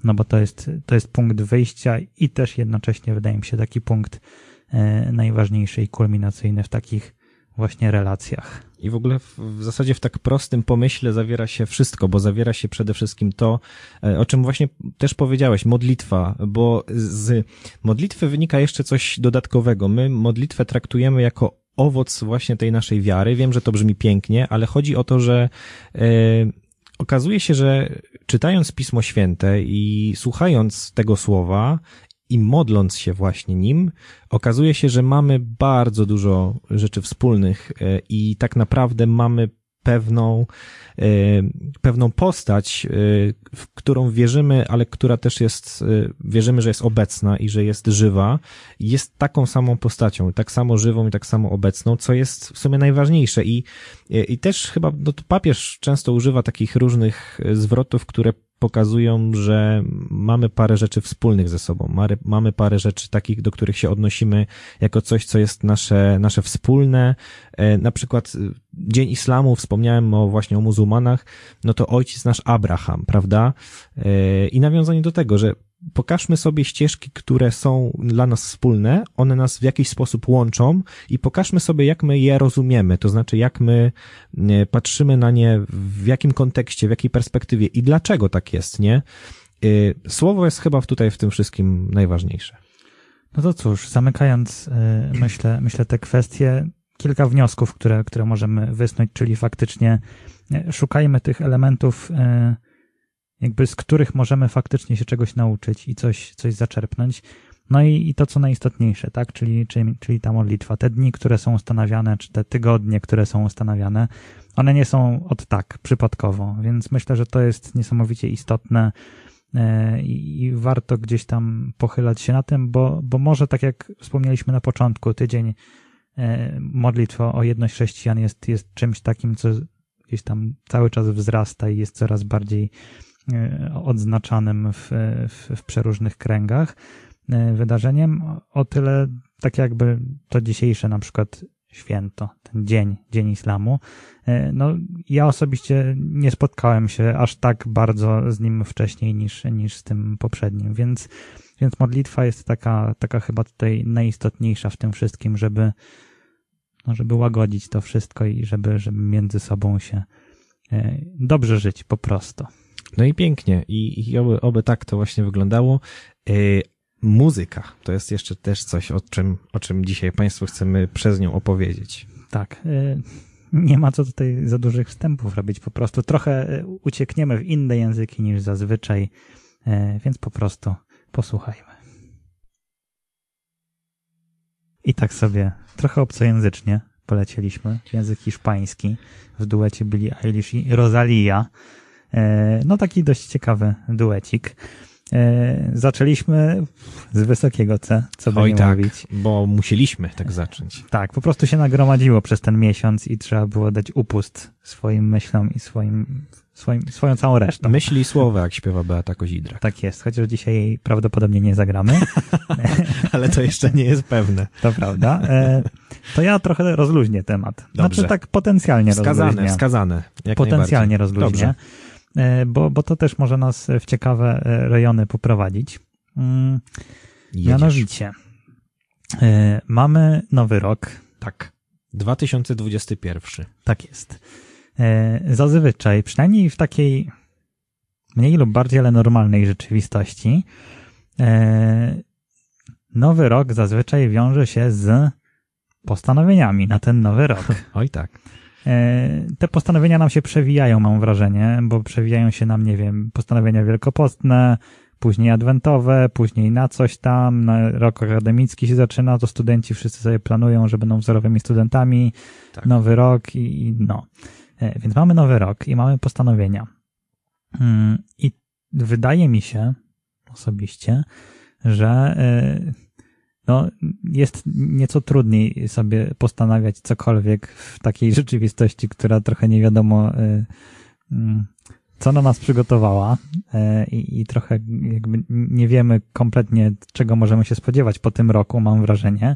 no bo to jest, to jest punkt wyjścia i też jednocześnie wydaje mi się taki punkt e, najważniejszy i kulminacyjny w takich właśnie relacjach. I w ogóle w, w, zasadzie w tak prostym pomyśle zawiera się wszystko, bo zawiera się przede wszystkim to, e, o czym właśnie też powiedziałeś, modlitwa, bo z modlitwy wynika jeszcze coś dodatkowego. My modlitwę traktujemy jako owoc właśnie tej naszej wiary. Wiem, że to brzmi pięknie, ale chodzi o to, że e, okazuje się, że czytając Pismo Święte i słuchając tego słowa i modląc się właśnie nim, okazuje się, że mamy bardzo dużo rzeczy wspólnych e, i tak naprawdę mamy pewną, pewną postać, w którą wierzymy, ale która też jest, wierzymy, że jest obecna i że jest żywa, jest taką samą postacią, tak samo żywą i tak samo obecną, co jest w sumie najważniejsze. I, i też chyba no, papież często używa takich różnych zwrotów, które pokazują, że mamy parę rzeczy wspólnych ze sobą, mamy parę rzeczy takich, do których się odnosimy jako coś, co jest nasze, nasze wspólne. E, na przykład e, Dzień Islamu, wspomniałem o właśnie o muzułmanach, no to ojciec nasz Abraham, prawda? E, I nawiązanie do tego, że pokażmy sobie ścieżki, które są dla nas wspólne, one nas w jakiś sposób łączą i pokażmy sobie, jak my je rozumiemy, to znaczy, jak my patrzymy na nie, w jakim kontekście, w jakiej perspektywie i dlaczego tak jest, nie? E, słowo jest chyba tutaj w tym wszystkim najważniejsze. No to cóż, zamykając, e, myślę, myślę te kwestie, kilka wniosków, które, które możemy wysnuć, czyli faktycznie szukajmy tych elementów, jakby z których możemy faktycznie się czegoś nauczyć i coś, coś zaczerpnąć. No i, i to, co najistotniejsze, tak? Czyli, czyli, czyli ta modlitwa. Te dni, które są ustanawiane, czy te tygodnie, które są ustanawiane, one nie są od tak, przypadkowo, więc myślę, że to jest niesamowicie istotne e, i warto gdzieś tam pochylać się na tym, bo, bo może tak jak wspomnieliśmy na początku, tydzień e, modlitwa o jedność chrześcijan jest, jest czymś takim, co gdzieś tam cały czas wzrasta i jest coraz bardziej odznaczanym w, w, w przeróżnych kręgach e, wydarzeniem, o tyle tak jakby to dzisiejsze na przykład święto, ten dzień, Dzień Islamu. E, no, ja osobiście nie spotkałem się aż tak bardzo z nim wcześniej niż, niż z tym poprzednim, więc, więc modlitwa jest taka, taka chyba tutaj najistotniejsza w tym wszystkim, żeby, no, żeby łagodzić to wszystko i żeby, żeby między sobą się dobrze żyć po prostu. No i pięknie. I, i oby, oby tak to właśnie wyglądało. Yy, muzyka to jest jeszcze też coś, o czym, o czym dzisiaj Państwu chcemy przez nią opowiedzieć. Tak. Yy, nie ma co tutaj za dużych wstępów robić. Po prostu trochę e, uciekniemy w inne języki niż zazwyczaj, więc po prostu posłuchajmy. I tak sobie trochę obcojęzycznie polecieliśmy. Język hiszpański w duecie byli Eilish i Rosalia. E, no taki dość ciekawy duecik. E, zaczęliśmy z wysokiego C, co by Oj, nie tak, mówić. bo musieliśmy tak zacząć. Tak, po prostu się nagromadziło przez ten miesiąc i trzeba było dać upust swoim myślom i swoim, swoim, swoją całą resztą. Myśli i słowa, jak śpiewa Beata Kozidra. Tak jest, chociaż dzisiaj prawdopodobnie nie zagramy. [laughs] Ale to jeszcze nie jest pewne. To prawda. E, to ja trochę rozluźnię temat. Znaczy Dobrze. Znaczy tak potencjalnie skazane, rozluźnię. Skazane, skazane. Potencjalnie rozluźnię. Dobrze. E, bo, bo to też może nas w ciekawe e, rejony poprowadzić. Mm, mianowicie, e, mamy nowy rok. Tak. 2021. Tak jest. Zazwyczaj, przynajmniej w takiej mniej lub bardziej, ale normalnej rzeczywistości, nowy rok zazwyczaj wiąże się z postanowieniami na ten nowy rok. [laughs] Oj tak. E, te postanowienia nam się przewijają, mam wrażenie, bo przewijają się nam, nie wiem, postanowienia wielkopostne, później adwentowe, później na coś tam, na rok akademicki się zaczyna, to studenci wszyscy sobie planują, że będą wzorowymi studentami, tak. nowy rok i, no. E, więc mamy nowy rok i mamy postanowienia. Mm, I wydaje mi się osobiście, że e, no, jest nieco trudniej sobie postanawiać cokolwiek w takiej rzeczywistości, która trochę nie wiadomo, y, mm, co na nas przygotowała y, i, i trochę jakby nie wiemy kompletnie, czego możemy się spodziewać po tym roku, mam wrażenie,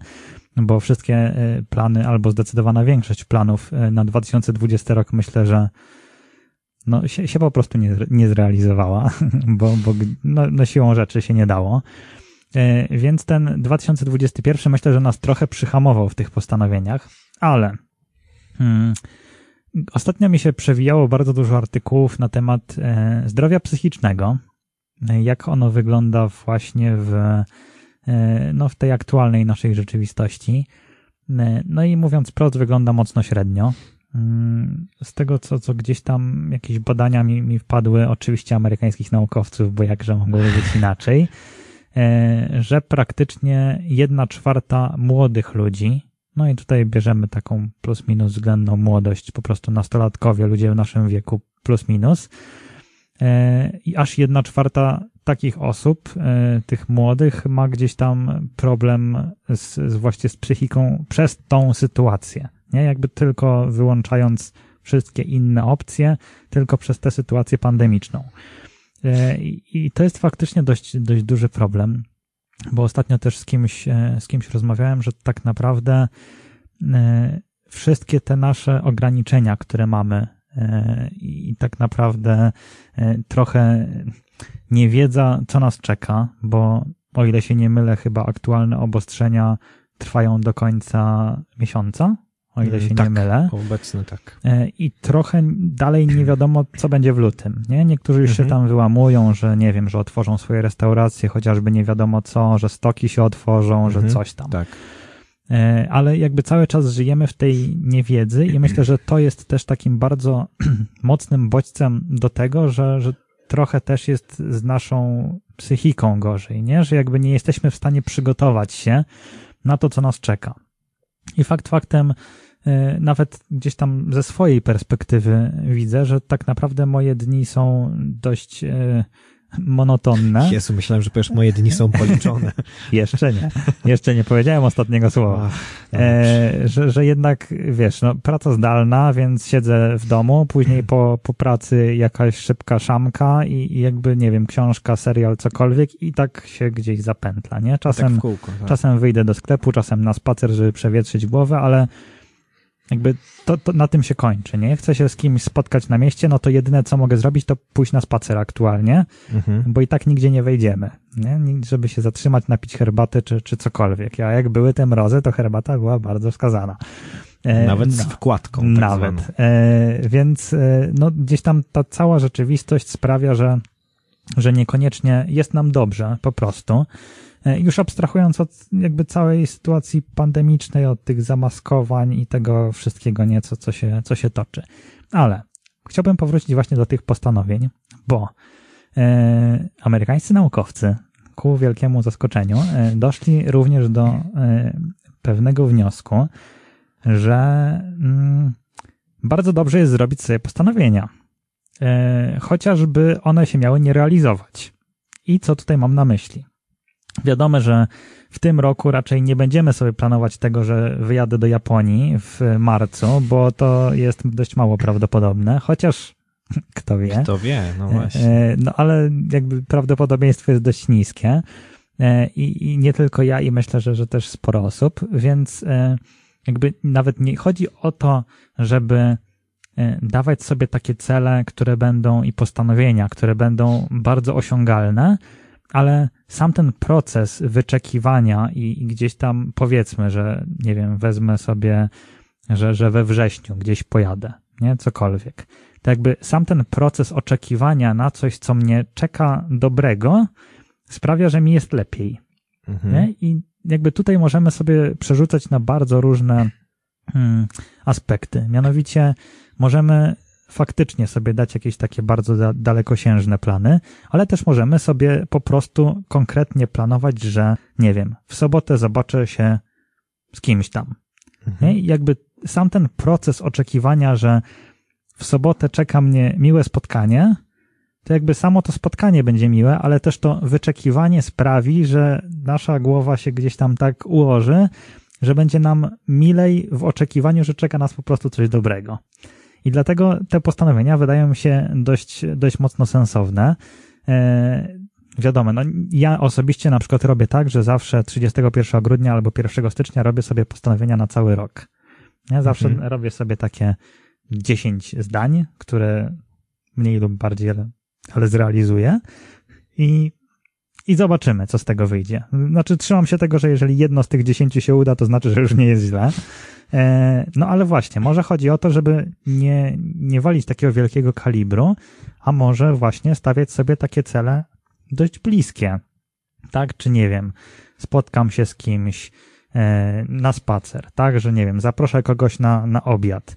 bo wszystkie y, plany, albo zdecydowana większość planów na 2020 rok myślę, że no, się, się po prostu nie, nie zrealizowała, [laughs] bo, bo no, no siłą rzeczy się nie dało. E, więc ten 2021 myślę, że nas trochę przyhamował w tych postanowieniach, ale hmm, ostatnio mi się przewijało bardzo dużo artykułów na temat e, zdrowia psychicznego, e, jak ono wygląda właśnie w, no, w tej aktualnej naszej rzeczywistości. No i mówiąc prost, wygląda mocno średnio. Hmm, z tego, co, co gdzieś tam jakieś badania mi, mi wpadły, oczywiście amerykańskich naukowców, bo jakże mogło być inaczej, [laughs] że praktycznie jedna czwarta młodych ludzi No i tutaj bierzemy taką plus minus względną młodość, po prostu nastolatkowie, ludzie w naszym wieku plus minus. E, I aż jedna czwarta takich osób, e, tych młodych, ma gdzieś tam problem z, z właśnie z psychiką przez tą sytuację. Nie? Jakby tylko wyłączając wszystkie inne opcje, tylko przez tę sytuację pandemiczną. E, I to jest faktycznie dość, dość duży problem, bo ostatnio też z kimś, z kimś rozmawiałem, że tak naprawdę wszystkie te nasze ograniczenia, które mamy i tak naprawdę trochę niewiedza, co nas czeka, bo o ile się nie mylę, chyba aktualne obostrzenia trwają do końca miesiąca, o ile mm, się tak, nie mylę. Obecne tak. E, I trochę dalej nie wiadomo, co będzie w lutym. Nie? Niektórzy już mhm. się tam wyłamują, że nie wiem, że otworzą swoje restauracje, chociażby nie wiadomo co, że stoki się otworzą, mhm. że coś tam. Tak. E, ale jakby cały czas żyjemy w tej niewiedzy i myślę, że to jest też takim bardzo [clears throat] mocnym bodźcem do tego, że, że trochę też jest z naszą psychiką gorzej, nie? Że jakby nie jesteśmy w stanie przygotować się na to, co nas czeka. I fakt faktem, e, nawet gdzieś tam ze swojej perspektywy widzę, że tak naprawdę moje dni są dość e, monotonne. Jezu, myślałem, że powiesz, moje dni są policzone. [laughs] Jeszcze nie. Jeszcze nie powiedziałem ostatniego słowa. E, że, że jednak, wiesz, no, praca zdalna, więc siedzę w domu, później po, po pracy jakaś szybka szamka i, i jakby, nie wiem, książka, serial, cokolwiek i tak się gdzieś zapętla, nie? Czasem, tak kółko, tak. czasem wyjdę do sklepu, czasem na spacer, żeby przewietrzyć głowę, ale jakby to, to na tym się kończy, nie? Chcę się z kimś spotkać na mieście, no to jedyne co mogę zrobić, to pójść na spacer aktualnie, mhm. bo i tak nigdzie nie wejdziemy, nie? Żeby się zatrzymać, napić herbaty czy, czy cokolwiek. A jak były te mrozy, to herbata była bardzo wskazana. E, nawet no, z wkładką. Tak nawet. E, więc e, no, gdzieś tam ta cała rzeczywistość sprawia, że, że niekoniecznie jest nam dobrze, po prostu. E, już abstrahując od jakby całej sytuacji pandemicznej, od tych zamaskowań i tego wszystkiego nieco, co się, co się toczy. Ale chciałbym powrócić właśnie do tych postanowień, bo e, amerykańscy naukowcy ku wielkiemu zaskoczeniu e, doszli również do e, pewnego wniosku, że mm, bardzo dobrze jest zrobić sobie postanowienia, e, chociażby one się miały nie realizować. I co tutaj mam na myśli? Wiadomo, że w tym roku raczej nie będziemy sobie planować tego, że wyjadę do Japonii w marcu, bo to jest dość mało prawdopodobne, chociaż [laughs] kto wie. Kto wie, no e, właśnie. E, no ale jakby prawdopodobieństwo jest dość niskie e, i, i nie tylko ja i myślę, że, że też sporo osób, więc jakby nawet nie chodzi o to, żeby dawać sobie takie cele, które będą i postanowienia, które będą bardzo osiągalne, ale sam ten proces wyczekiwania i, i, gdzieś tam powiedzmy, że nie wiem, wezmę sobie, że, że we wrześniu gdzieś pojadę, nie, cokolwiek. To jakby sam ten proces oczekiwania na coś, co mnie czeka dobrego, sprawia, że mi jest lepiej. Mhm. Nie? I jakby tutaj możemy sobie przerzucać na bardzo różne hmm, aspekty. Mianowicie możemy faktycznie sobie dać jakieś takie bardzo da dalekosiężne plany, ale też możemy sobie po prostu konkretnie planować, że nie wiem, w sobotę zobaczę się z kimś tam. Mhm. I jakby sam ten proces oczekiwania, że w sobotę czeka mnie miłe spotkanie, to jakby samo to spotkanie będzie miłe, ale też to wyczekiwanie sprawi, że nasza głowa się gdzieś tam tak ułoży, że będzie nam milej w oczekiwaniu, że czeka nas po prostu coś dobrego. I dlatego te postanowienia wydają mi się dość, dość mocno sensowne. E, wiadomo, no ja osobiście na przykład robię tak, że zawsze 31 grudnia albo 1 stycznia robię sobie postanowienia na cały rok. Ja zawsze mhm. robię sobie takie 10 zdań, które mniej lub bardziej, ale, ale zrealizuję. I i zobaczymy, co z tego wyjdzie. Znaczy, trzymam się tego, że jeżeli jedno z tych dziesięciu się uda, to znaczy, że już nie jest źle. E, no ale właśnie, może chodzi o to, żeby nie, nie walić takiego wielkiego kalibru, a może właśnie stawiać sobie takie cele dość bliskie. Tak, czy nie wiem, spotkam się z kimś e, na spacer, tak, że nie wiem, zaproszę kogoś na, na obiad.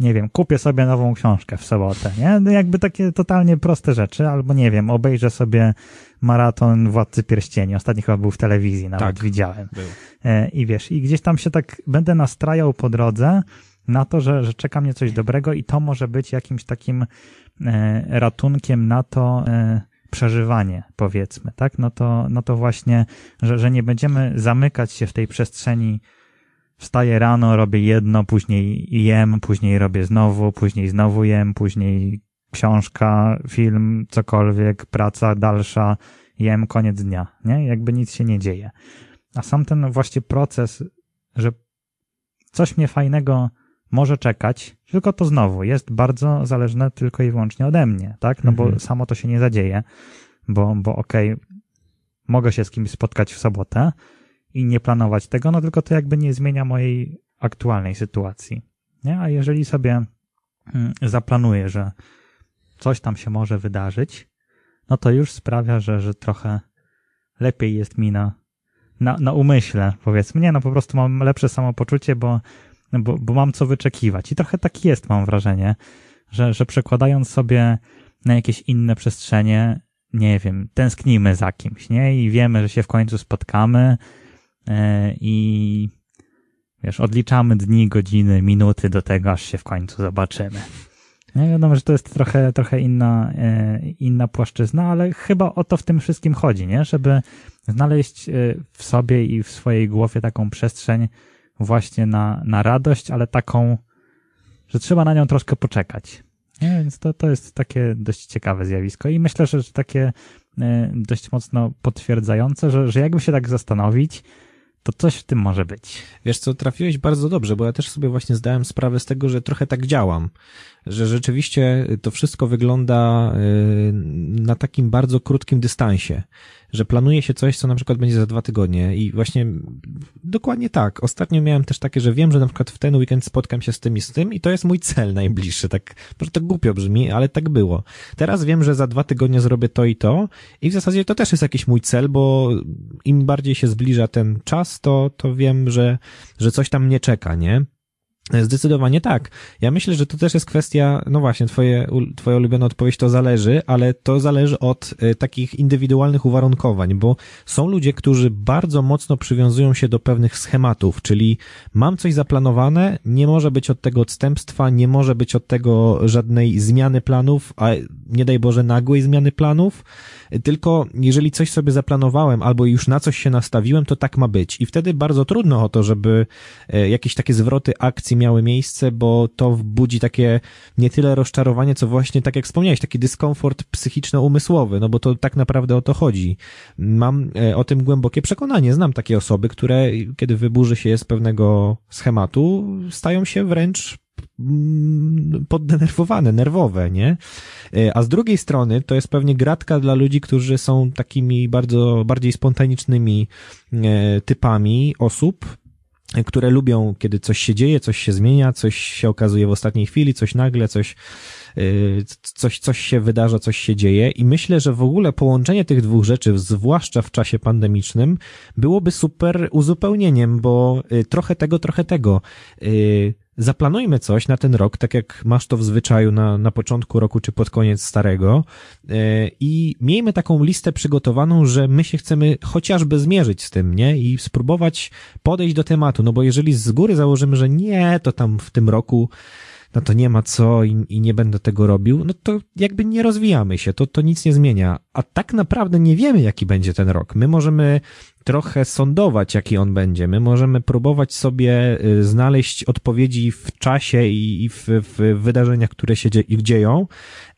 Nie wiem, kupię sobie nową książkę w sobotę, nie? No jakby takie totalnie proste rzeczy, albo nie wiem, obejrzę sobie maraton Władcy Pierścieni. Ostatni chyba był w telewizji, nawet tak, widziałem. Był. E, I wiesz, i gdzieś tam się tak będę nastrajał po drodze na to, że, że czeka mnie coś dobrego i to może być jakimś takim e, ratunkiem na to e, przeżywanie, powiedzmy, tak? No to, no to właśnie, że, że nie będziemy zamykać się w tej przestrzeni wstaję rano, robię jedno, później jem, później robię znowu, później znowu jem, później książka, film, cokolwiek, praca dalsza, jem, koniec dnia, nie? Jakby nic się nie dzieje. A sam ten właśnie proces, że coś mnie fajnego może czekać, tylko to znowu jest bardzo zależne tylko i wyłącznie ode mnie, tak? No mhm. bo samo to się nie zadzieje, bo, bo okej, okay, mogę się z kimś spotkać w sobotę, i nie planować tego, no tylko to jakby nie zmienia mojej aktualnej sytuacji. Nie? A jeżeli sobie mm, zaplanuję, że coś tam się może wydarzyć, no to już sprawia, że, że trochę lepiej jest mi na, na, na umyśle, powiedzmy. Nie, no po prostu mam lepsze samopoczucie, bo, bo, bo mam co wyczekiwać. I trochę tak jest, mam wrażenie, że, że przekładając sobie na jakieś inne przestrzenie, nie wiem, tęsknimy za kimś, nie? I wiemy, że się w końcu spotkamy, i wiesz, odliczamy dni, godziny, minuty do tego, aż się w końcu zobaczymy. Nie wiadomo, że to jest trochę, trochę inna, e, inna płaszczyzna, ale chyba o to w tym wszystkim chodzi, nie? Żeby znaleźć e, w sobie i w swojej głowie taką przestrzeń właśnie na, na radość, ale taką, że trzeba na nią troszkę poczekać. Nie? Więc to, to jest takie dość ciekawe zjawisko i myślę, że takie dość mocno potwierdzające, że, że jakby się tak zastanowić, to coś w tym może być. Wiesz co, trafiłeś bardzo dobrze, bo ja też sobie właśnie zdałem sprawę z tego, że trochę tak działam że rzeczywiście to wszystko wygląda y, na takim bardzo krótkim dystansie, że planuje się coś, co na przykład będzie za dwa tygodnie i właśnie dokładnie tak. Ostatnio miałem też takie, że wiem, że na przykład w ten weekend spotkam się z tym i z tym i to jest mój cel najbliższy, tak, może to głupio brzmi, ale tak było. Teraz wiem, że za dwa tygodnie zrobię to i to i w zasadzie to też jest jakiś mój cel, bo im bardziej się zbliża ten czas, to, to wiem, że, że coś tam mnie czeka, nie? Zdecydowanie tak. Ja myślę, że to też jest kwestia, no właśnie, twoje, twoja ulubiona odpowiedź to zależy, ale to zależy od y, takich indywidualnych uwarunkowań, bo są ludzie, którzy bardzo mocno przywiązują się do pewnych schematów, czyli mam coś zaplanowane, nie może być od tego odstępstwa, nie może być od tego żadnej zmiany planów, a nie daj Boże nagłej zmiany planów, tylko jeżeli coś sobie zaplanowałem albo już na coś się nastawiłem, to tak ma być. I wtedy bardzo trudno o to, żeby e, jakieś takie zwroty akcji miały miejsce, bo to budzi takie nie tyle rozczarowanie, co właśnie, tak jak wspomniałeś, taki dyskomfort psychiczno-umysłowy, no bo to tak naprawdę o to chodzi. Mam e, o tym głębokie przekonanie. Znam takie osoby, które, kiedy wyburzy się z pewnego schematu, stają się wręcz poddenerwowane, nerwowe, nie? E, a z drugiej strony to jest pewnie gratka dla ludzi, którzy są takimi bardzo, bardziej spontanicznymi e, typami osób, które lubią, kiedy coś się dzieje, coś się zmienia, coś się okazuje w ostatniej chwili, coś nagle, coś, e, coś, coś się wydarza, coś się dzieje i myślę, że w ogóle połączenie tych dwóch rzeczy, zwłaszcza w czasie pandemicznym, byłoby super uzupełnieniem, bo trochę tego, trochę tego zaplanujmy coś na ten rok, tak jak masz to w zwyczaju na, na początku roku czy pod koniec starego yy, i miejmy taką listę przygotowaną, że my się chcemy chociażby zmierzyć z tym, nie? I spróbować podejść do tematu, no bo jeżeli z góry założymy, że nie, to tam w tym roku no to nie ma co i, i, nie będę tego robił, no to jakby nie rozwijamy się, to, to nic nie zmienia. A tak naprawdę nie wiemy, jaki będzie ten rok. My możemy trochę sądować, jaki on będzie. My możemy próbować sobie y, znaleźć odpowiedzi w czasie i w, w wydarzeniach, które się dzieją,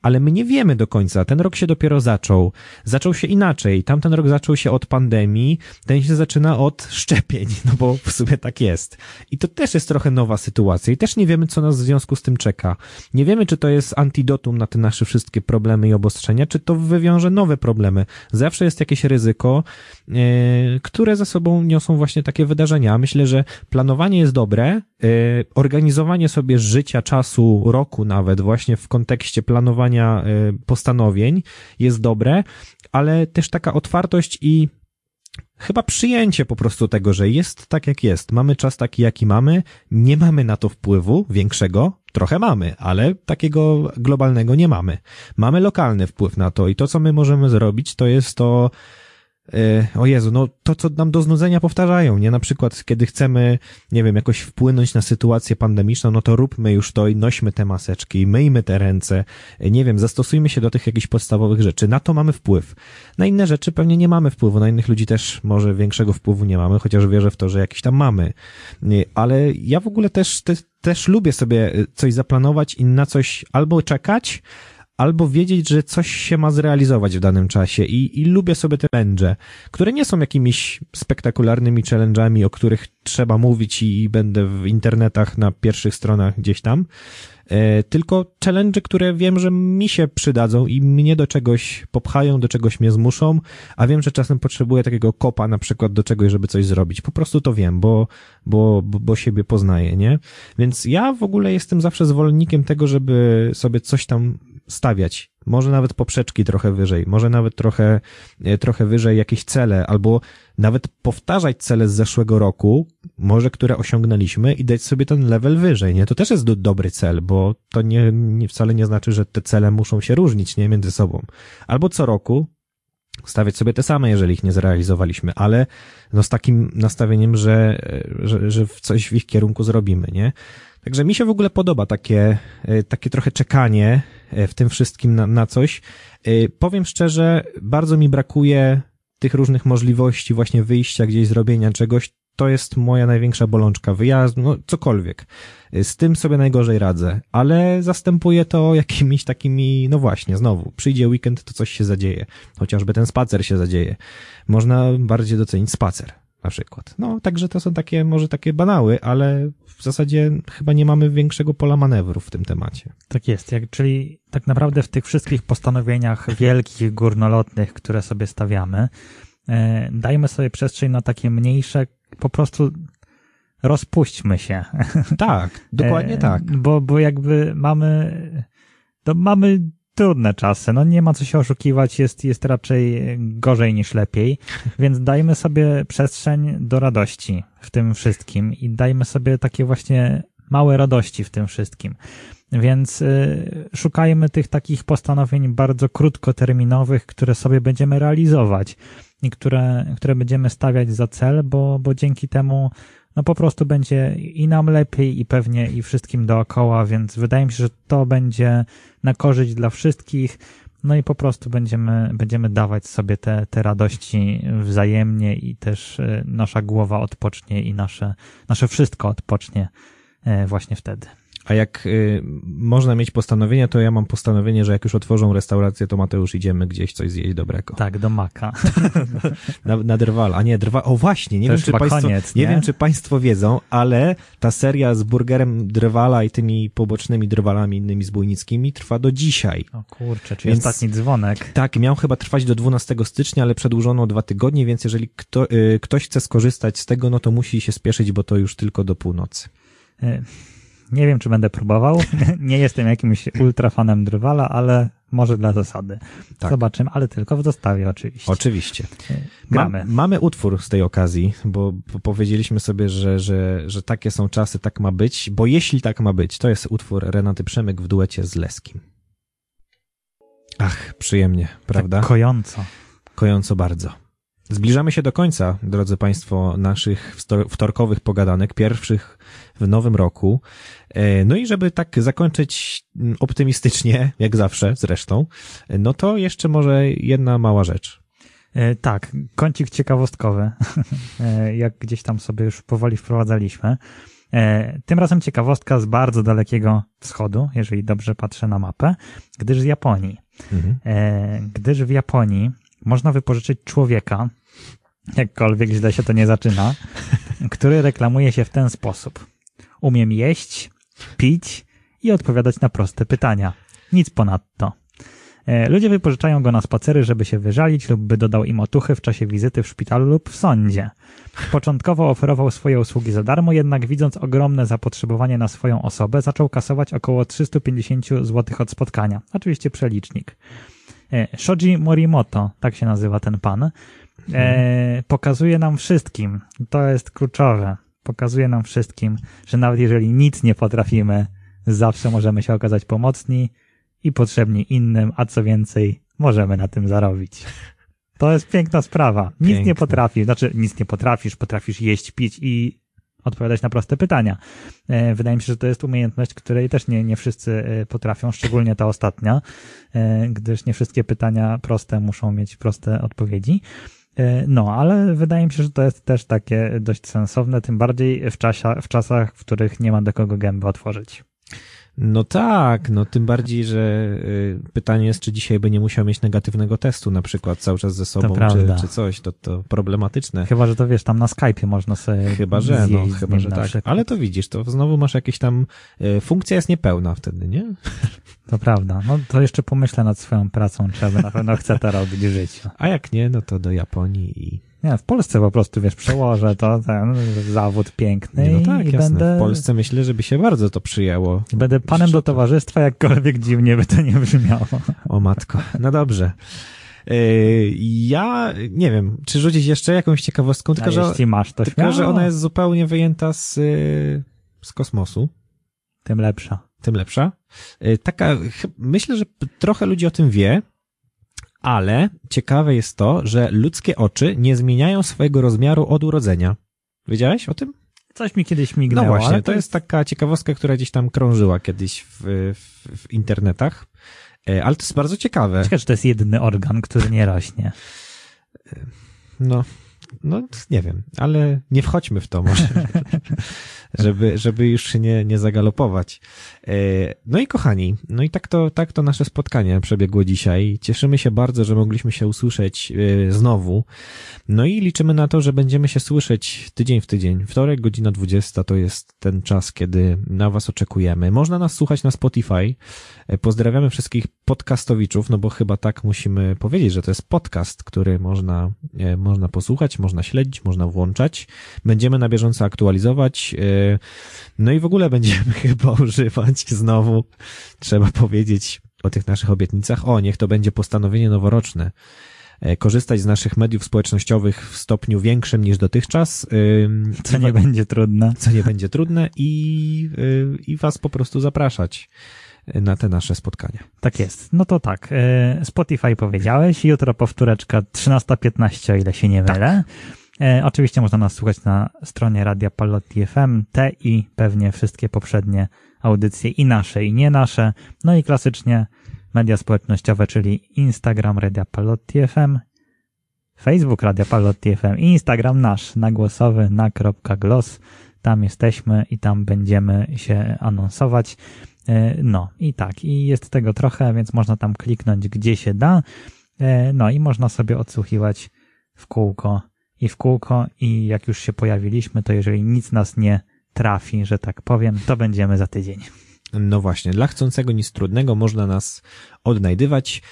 ale my nie wiemy do końca. Ten rok się dopiero zaczął. Zaczął się inaczej. Tamten rok zaczął się od pandemii, ten się zaczyna od szczepień, [laughs] no bo w sumie tak jest. I to też jest trochę nowa sytuacja i też nie wiemy, co nas w związku z tym czeka. Nie wiemy, czy to jest antidotum na te nasze wszystkie problemy i obostrzenia, czy to wywiąże nowe problemy. Zawsze jest jakieś ryzyko, które za sobą niosą właśnie takie wydarzenia. Myślę, że planowanie jest dobre, yy, organizowanie sobie życia, czasu, roku nawet właśnie w kontekście planowania Y, postanowień jest dobre, ale też taka otwartość i chyba przyjęcie po prostu tego, że jest tak jak jest. Mamy czas taki jaki mamy, nie mamy na to wpływu większego, trochę mamy, ale takiego globalnego nie mamy. Mamy lokalny wpływ na to i to, co my możemy zrobić, to jest to E, o Jezu, no to, co nam do znudzenia powtarzają, nie? Na przykład, kiedy chcemy, nie wiem, jakoś wpłynąć na sytuację pandemiczną, no to róbmy już to i nośmy te maseczki, myjmy te ręce, e, nie wiem, zastosujmy się do tych jakichś podstawowych rzeczy. Na to mamy wpływ. Na inne rzeczy pewnie nie mamy wpływu, na innych ludzi też może większego wpływu nie mamy, chociaż wierzę w to, że jakiś tam mamy. E, ale ja w ogóle też, te, też lubię sobie coś zaplanować i na coś albo czekać, albo wiedzieć, że coś się ma zrealizować w danym czasie i, i lubię sobie te challenge, które nie są jakimiś spektakularnymi challenge'ami, o których trzeba mówić i, i będę w internetach na pierwszych stronach gdzieś tam, e, tylko challenge, które wiem, że mi się przydadzą i mnie do czegoś popchają, do czegoś mnie zmuszą, a wiem, że czasem potrzebuję takiego kopa na przykład do czegoś, żeby coś zrobić. Po prostu to wiem, bo, bo, bo, bo siebie poznaję, nie? Więc ja w ogóle jestem zawsze zwolennikiem tego, żeby sobie coś tam stawiać. Może nawet poprzeczki trochę wyżej, może nawet trochę, e, trochę wyżej jakieś cele, albo nawet powtarzać cele z zeszłego roku, może które osiągnęliśmy i dać sobie ten level wyżej, nie? To też jest do, dobry cel, bo to nie, nie, wcale nie znaczy, że te cele muszą się różnić, nie? Między sobą. Albo co roku stawiać sobie te same, jeżeli ich nie zrealizowaliśmy, ale no z takim nastawieniem, że, że, że coś w ich kierunku zrobimy, nie? Także mi się w ogóle podoba takie, e, takie trochę czekanie e, w tym wszystkim na, na coś. E, powiem szczerze, bardzo mi brakuje tych różnych możliwości właśnie wyjścia gdzieś, zrobienia czegoś. To jest moja największa bolączka. Wyjazd, no cokolwiek. Z tym sobie najgorzej radzę, ale zastępuję to jakimiś takimi, no właśnie, znowu, przyjdzie weekend, to coś się zadzieje. Chociażby ten spacer się zadzieje. Można bardziej docenić spacer na przykład. No, także to są takie, może takie banały, ale w zasadzie chyba nie mamy większego pola manewru w tym temacie. Tak jest, jak, czyli tak naprawdę w tych wszystkich postanowieniach wielkich, górnolotnych, które sobie stawiamy, e, dajmy sobie przestrzeń na takie mniejsze, po prostu rozpuśćmy się. Tak, dokładnie e, tak. Bo, bo jakby mamy, to mamy trudne czasy. No nie ma co się oszukiwać, jest, jest raczej gorzej niż lepiej, [laughs] więc dajmy sobie przestrzeń do radości w tym wszystkim i dajmy sobie takie właśnie małe radości w tym wszystkim. Więc y, szukajmy tych takich postanowień bardzo krótkoterminowych, które sobie będziemy realizować i które, które będziemy stawiać za cel, bo, bo dzięki temu no po prostu będzie i nam lepiej, i pewnie i wszystkim dookoła, więc wydaje mi się, że to będzie na korzyść dla wszystkich. No i po prostu będziemy, będziemy dawać sobie te, te radości wzajemnie i też e, nasza głowa odpocznie i nasze, nasze wszystko odpocznie e, właśnie wtedy. A jak y, można mieć postanowienie, to ja mam postanowienie, że jak już otworzą restaurację, to Mateusz idziemy gdzieś coś zjeść dobrego. Tak, do Maka. [laughs] na, na Drwal, a nie Drwal. O właśnie, nie wiem, czy państwo, koniec, nie? nie? wiem, czy państwo wiedzą, ale ta seria z burgerem Drwala i tymi pobocznymi Drwalami innymi zbójnickimi trwa do dzisiaj. O kurczę, czyli więc, ostatni dzwonek. Tak, miał chyba trwać do 12 stycznia, ale przedłużono dwa tygodnie, więc jeżeli kto, y, ktoś chce skorzystać z tego, no to musi się spieszyć, bo to już tylko do północy. Y nie wiem, czy będę próbował. [laughs] Nie jestem jakimś ultrafanem Drwala, ale może dla zasady. Tak. Zobaczymy, ale tylko w dostawie oczywiście. Oczywiście. Gramy. Ma, mamy utwór z tej okazji, bo powiedzieliśmy sobie, że, że, że takie są czasy, tak ma być, bo jeśli tak ma być, to jest utwór Renaty Przemyk w duecie z Leskim. Ach, przyjemnie, prawda? Tak kojąco. Kojąco bardzo. Zbliżamy się do końca, drodzy Państwo, naszych wtorkowych pogadanek, pierwszych w nowym roku. E, no i żeby tak zakończyć mm, optymistycznie, [laughs] jak zawsze zresztą, no to jeszcze może jedna mała rzecz. E, tak, kącik ciekawostkowy, [laughs] e, jak gdzieś tam sobie już powoli wprowadzaliśmy. Tym razem ciekawostka z bardzo dalekiego wschodu, jeżeli dobrze patrzę na mapę, gdyż z Japonii. Mhm. Gdyż w Japonii można wypożyczyć człowieka, jakkolwiek źle się to nie zaczyna, [laughs] który reklamuje się w ten sposób. Umiem jeść, pić i odpowiadać na proste pytania. Nic ponadto. E, ludzie wypożyczają go na spacery, żeby się wyżalić lub by dodał im otuchy w czasie wizyty w szpitalu lub w sądzie. Początkowo oferował swoje usługi za darmo, jednak widząc ogromne zapotrzebowanie na swoją osobę, zaczął kasować około 350 zł od spotkania. Oczywiście przelicznik. E, Shoji Morimoto, tak się nazywa ten pan, e, pokazuje nam wszystkim, to jest kluczowe, pokazuje nam wszystkim, że nawet jeżeli nic nie potrafimy, zawsze możemy się okazać pomocni i potrzebni innym, a co więcej, możemy na tym zarobić. To jest piękna sprawa. Nic Piękne. nie potrafisz, znaczy nic nie potrafisz, potrafisz jeść, pić i odpowiadać na proste pytania. E, wydaje mi się, że to jest umiejętność, której też nie, nie wszyscy e, potrafią, szczególnie ta ostatnia, e, gdyż nie wszystkie pytania proste muszą mieć proste odpowiedzi. No, ale wydaje mi się, że to jest też takie dość sensowne, tym bardziej w, w czasach, w których nie ma do kogo gęby otworzyć. No tak, no tym bardziej, że y, pytanie jest, czy dzisiaj by nie musiał mieć negatywnego testu na przykład cały czas ze sobą, czy, czy coś, to, to problematyczne. Chyba, że to wiesz, tam na Skype'ie można sobie Chyba, że, no, chyba, że tak. Ale to widzisz, to znowu masz jakieś tam, y, funkcja jest niepełna wtedy, nie? To prawda. No to jeszcze pomyślę nad swoją pracą, czy na pewno chcę to robić w życiu. A jak nie, no to do Japonii i nie, w Polsce po prostu, wiesz, przełożę to, ten zawód piękny no tak, i jasne. będę... W Polsce myślę, żeby się bardzo to przyjęło. Będę panem do towarzystwa, jakkolwiek dziwnie by to nie brzmiało. O matko, no dobrze. Yy, ja nie wiem, czy rzucić jeszcze jakąś ciekawostką, tylko, że, jeśli masz, to tylko że ona jest zupełnie wyjęta z, yy, z kosmosu. Tym lepsza. Tym lepsza. Yy, taka, myślę, że trochę ludzi o tym wie, ale ciekawe jest to, że ludzkie oczy nie zmieniają swojego rozmiaru od urodzenia. Wiedziałeś o tym? Coś mi kiedyś mignęło. No właśnie, to jest taka ciekawostka, która gdzieś tam krążyła kiedyś w, w, w internetach, e, ale to jest bardzo ciekawe. Ciekawe, że to jest jedyny organ, który nie rośnie. No, no, nie wiem, ale nie wchodźmy w to może, [laughs] żeby, żeby już się nie, nie zagalopować. E, no i kochani, no i tak to, tak to nasze spotkanie przebiegło dzisiaj. Cieszymy się bardzo, że mogliśmy się usłyszeć e, znowu. No i liczymy na to, że będziemy się słyszeć tydzień w tydzień. Wtorek, godzina 20 to jest ten czas, kiedy na Was oczekujemy. Można nas słuchać na Spotify. E, pozdrawiamy wszystkich podcastowiczów, no bo chyba tak musimy powiedzieć, że to jest podcast, który można, można posłuchać, można śledzić, można włączać. Będziemy na bieżąco aktualizować. No i w ogóle będziemy [laughs] chyba używać znowu, trzeba powiedzieć o tych naszych obietnicach. O, niech to będzie postanowienie noworoczne. E, korzystać z naszych mediów społecznościowych w stopniu większym niż dotychczas. Co nie będzie trudne. Co nie będzie trudne i, y, i was po prostu zapraszać na te nasze spotkania. Tak jest. No to tak. E, Spotify powiedziałeś, jutro powtóreczka 13.15, o ile się nie mylę. Tak. E, oczywiście można nas słuchać na stronie Radia Palotti FM, te i pewnie wszystkie poprzednie audycje i nasze i nie nasze. No i klasycznie media społecznościowe, czyli Instagram Radia Palotti FM, Facebook Radia Palotti FM i Instagram nasz, nagłosowy, na.glos. Tam jesteśmy i tam będziemy się anonsować. E, no i tak, i jest tego trochę, więc można tam kliknąć gdzie się da. E, no i można sobie odsłuchiwać w kółko i w kółko i jak już się pojawiliśmy, to jeżeli nic nas nie trafi, że tak powiem, to będziemy za tydzień. No właśnie, dla chcącego nic trudnego można nas odnajdywać.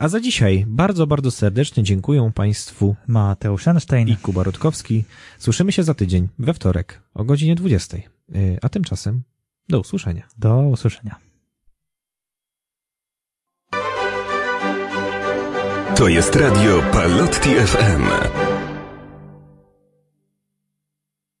A za dzisiaj bardzo, bardzo serdecznie dziękuję Państwu Mateusz Einstein i Kuba Rutkowski. Słyszymy się za tydzień, we wtorek, o godzinie 20. A tymczasem do usłyszenia. Do usłyszenia. To jest radio Palotti FM.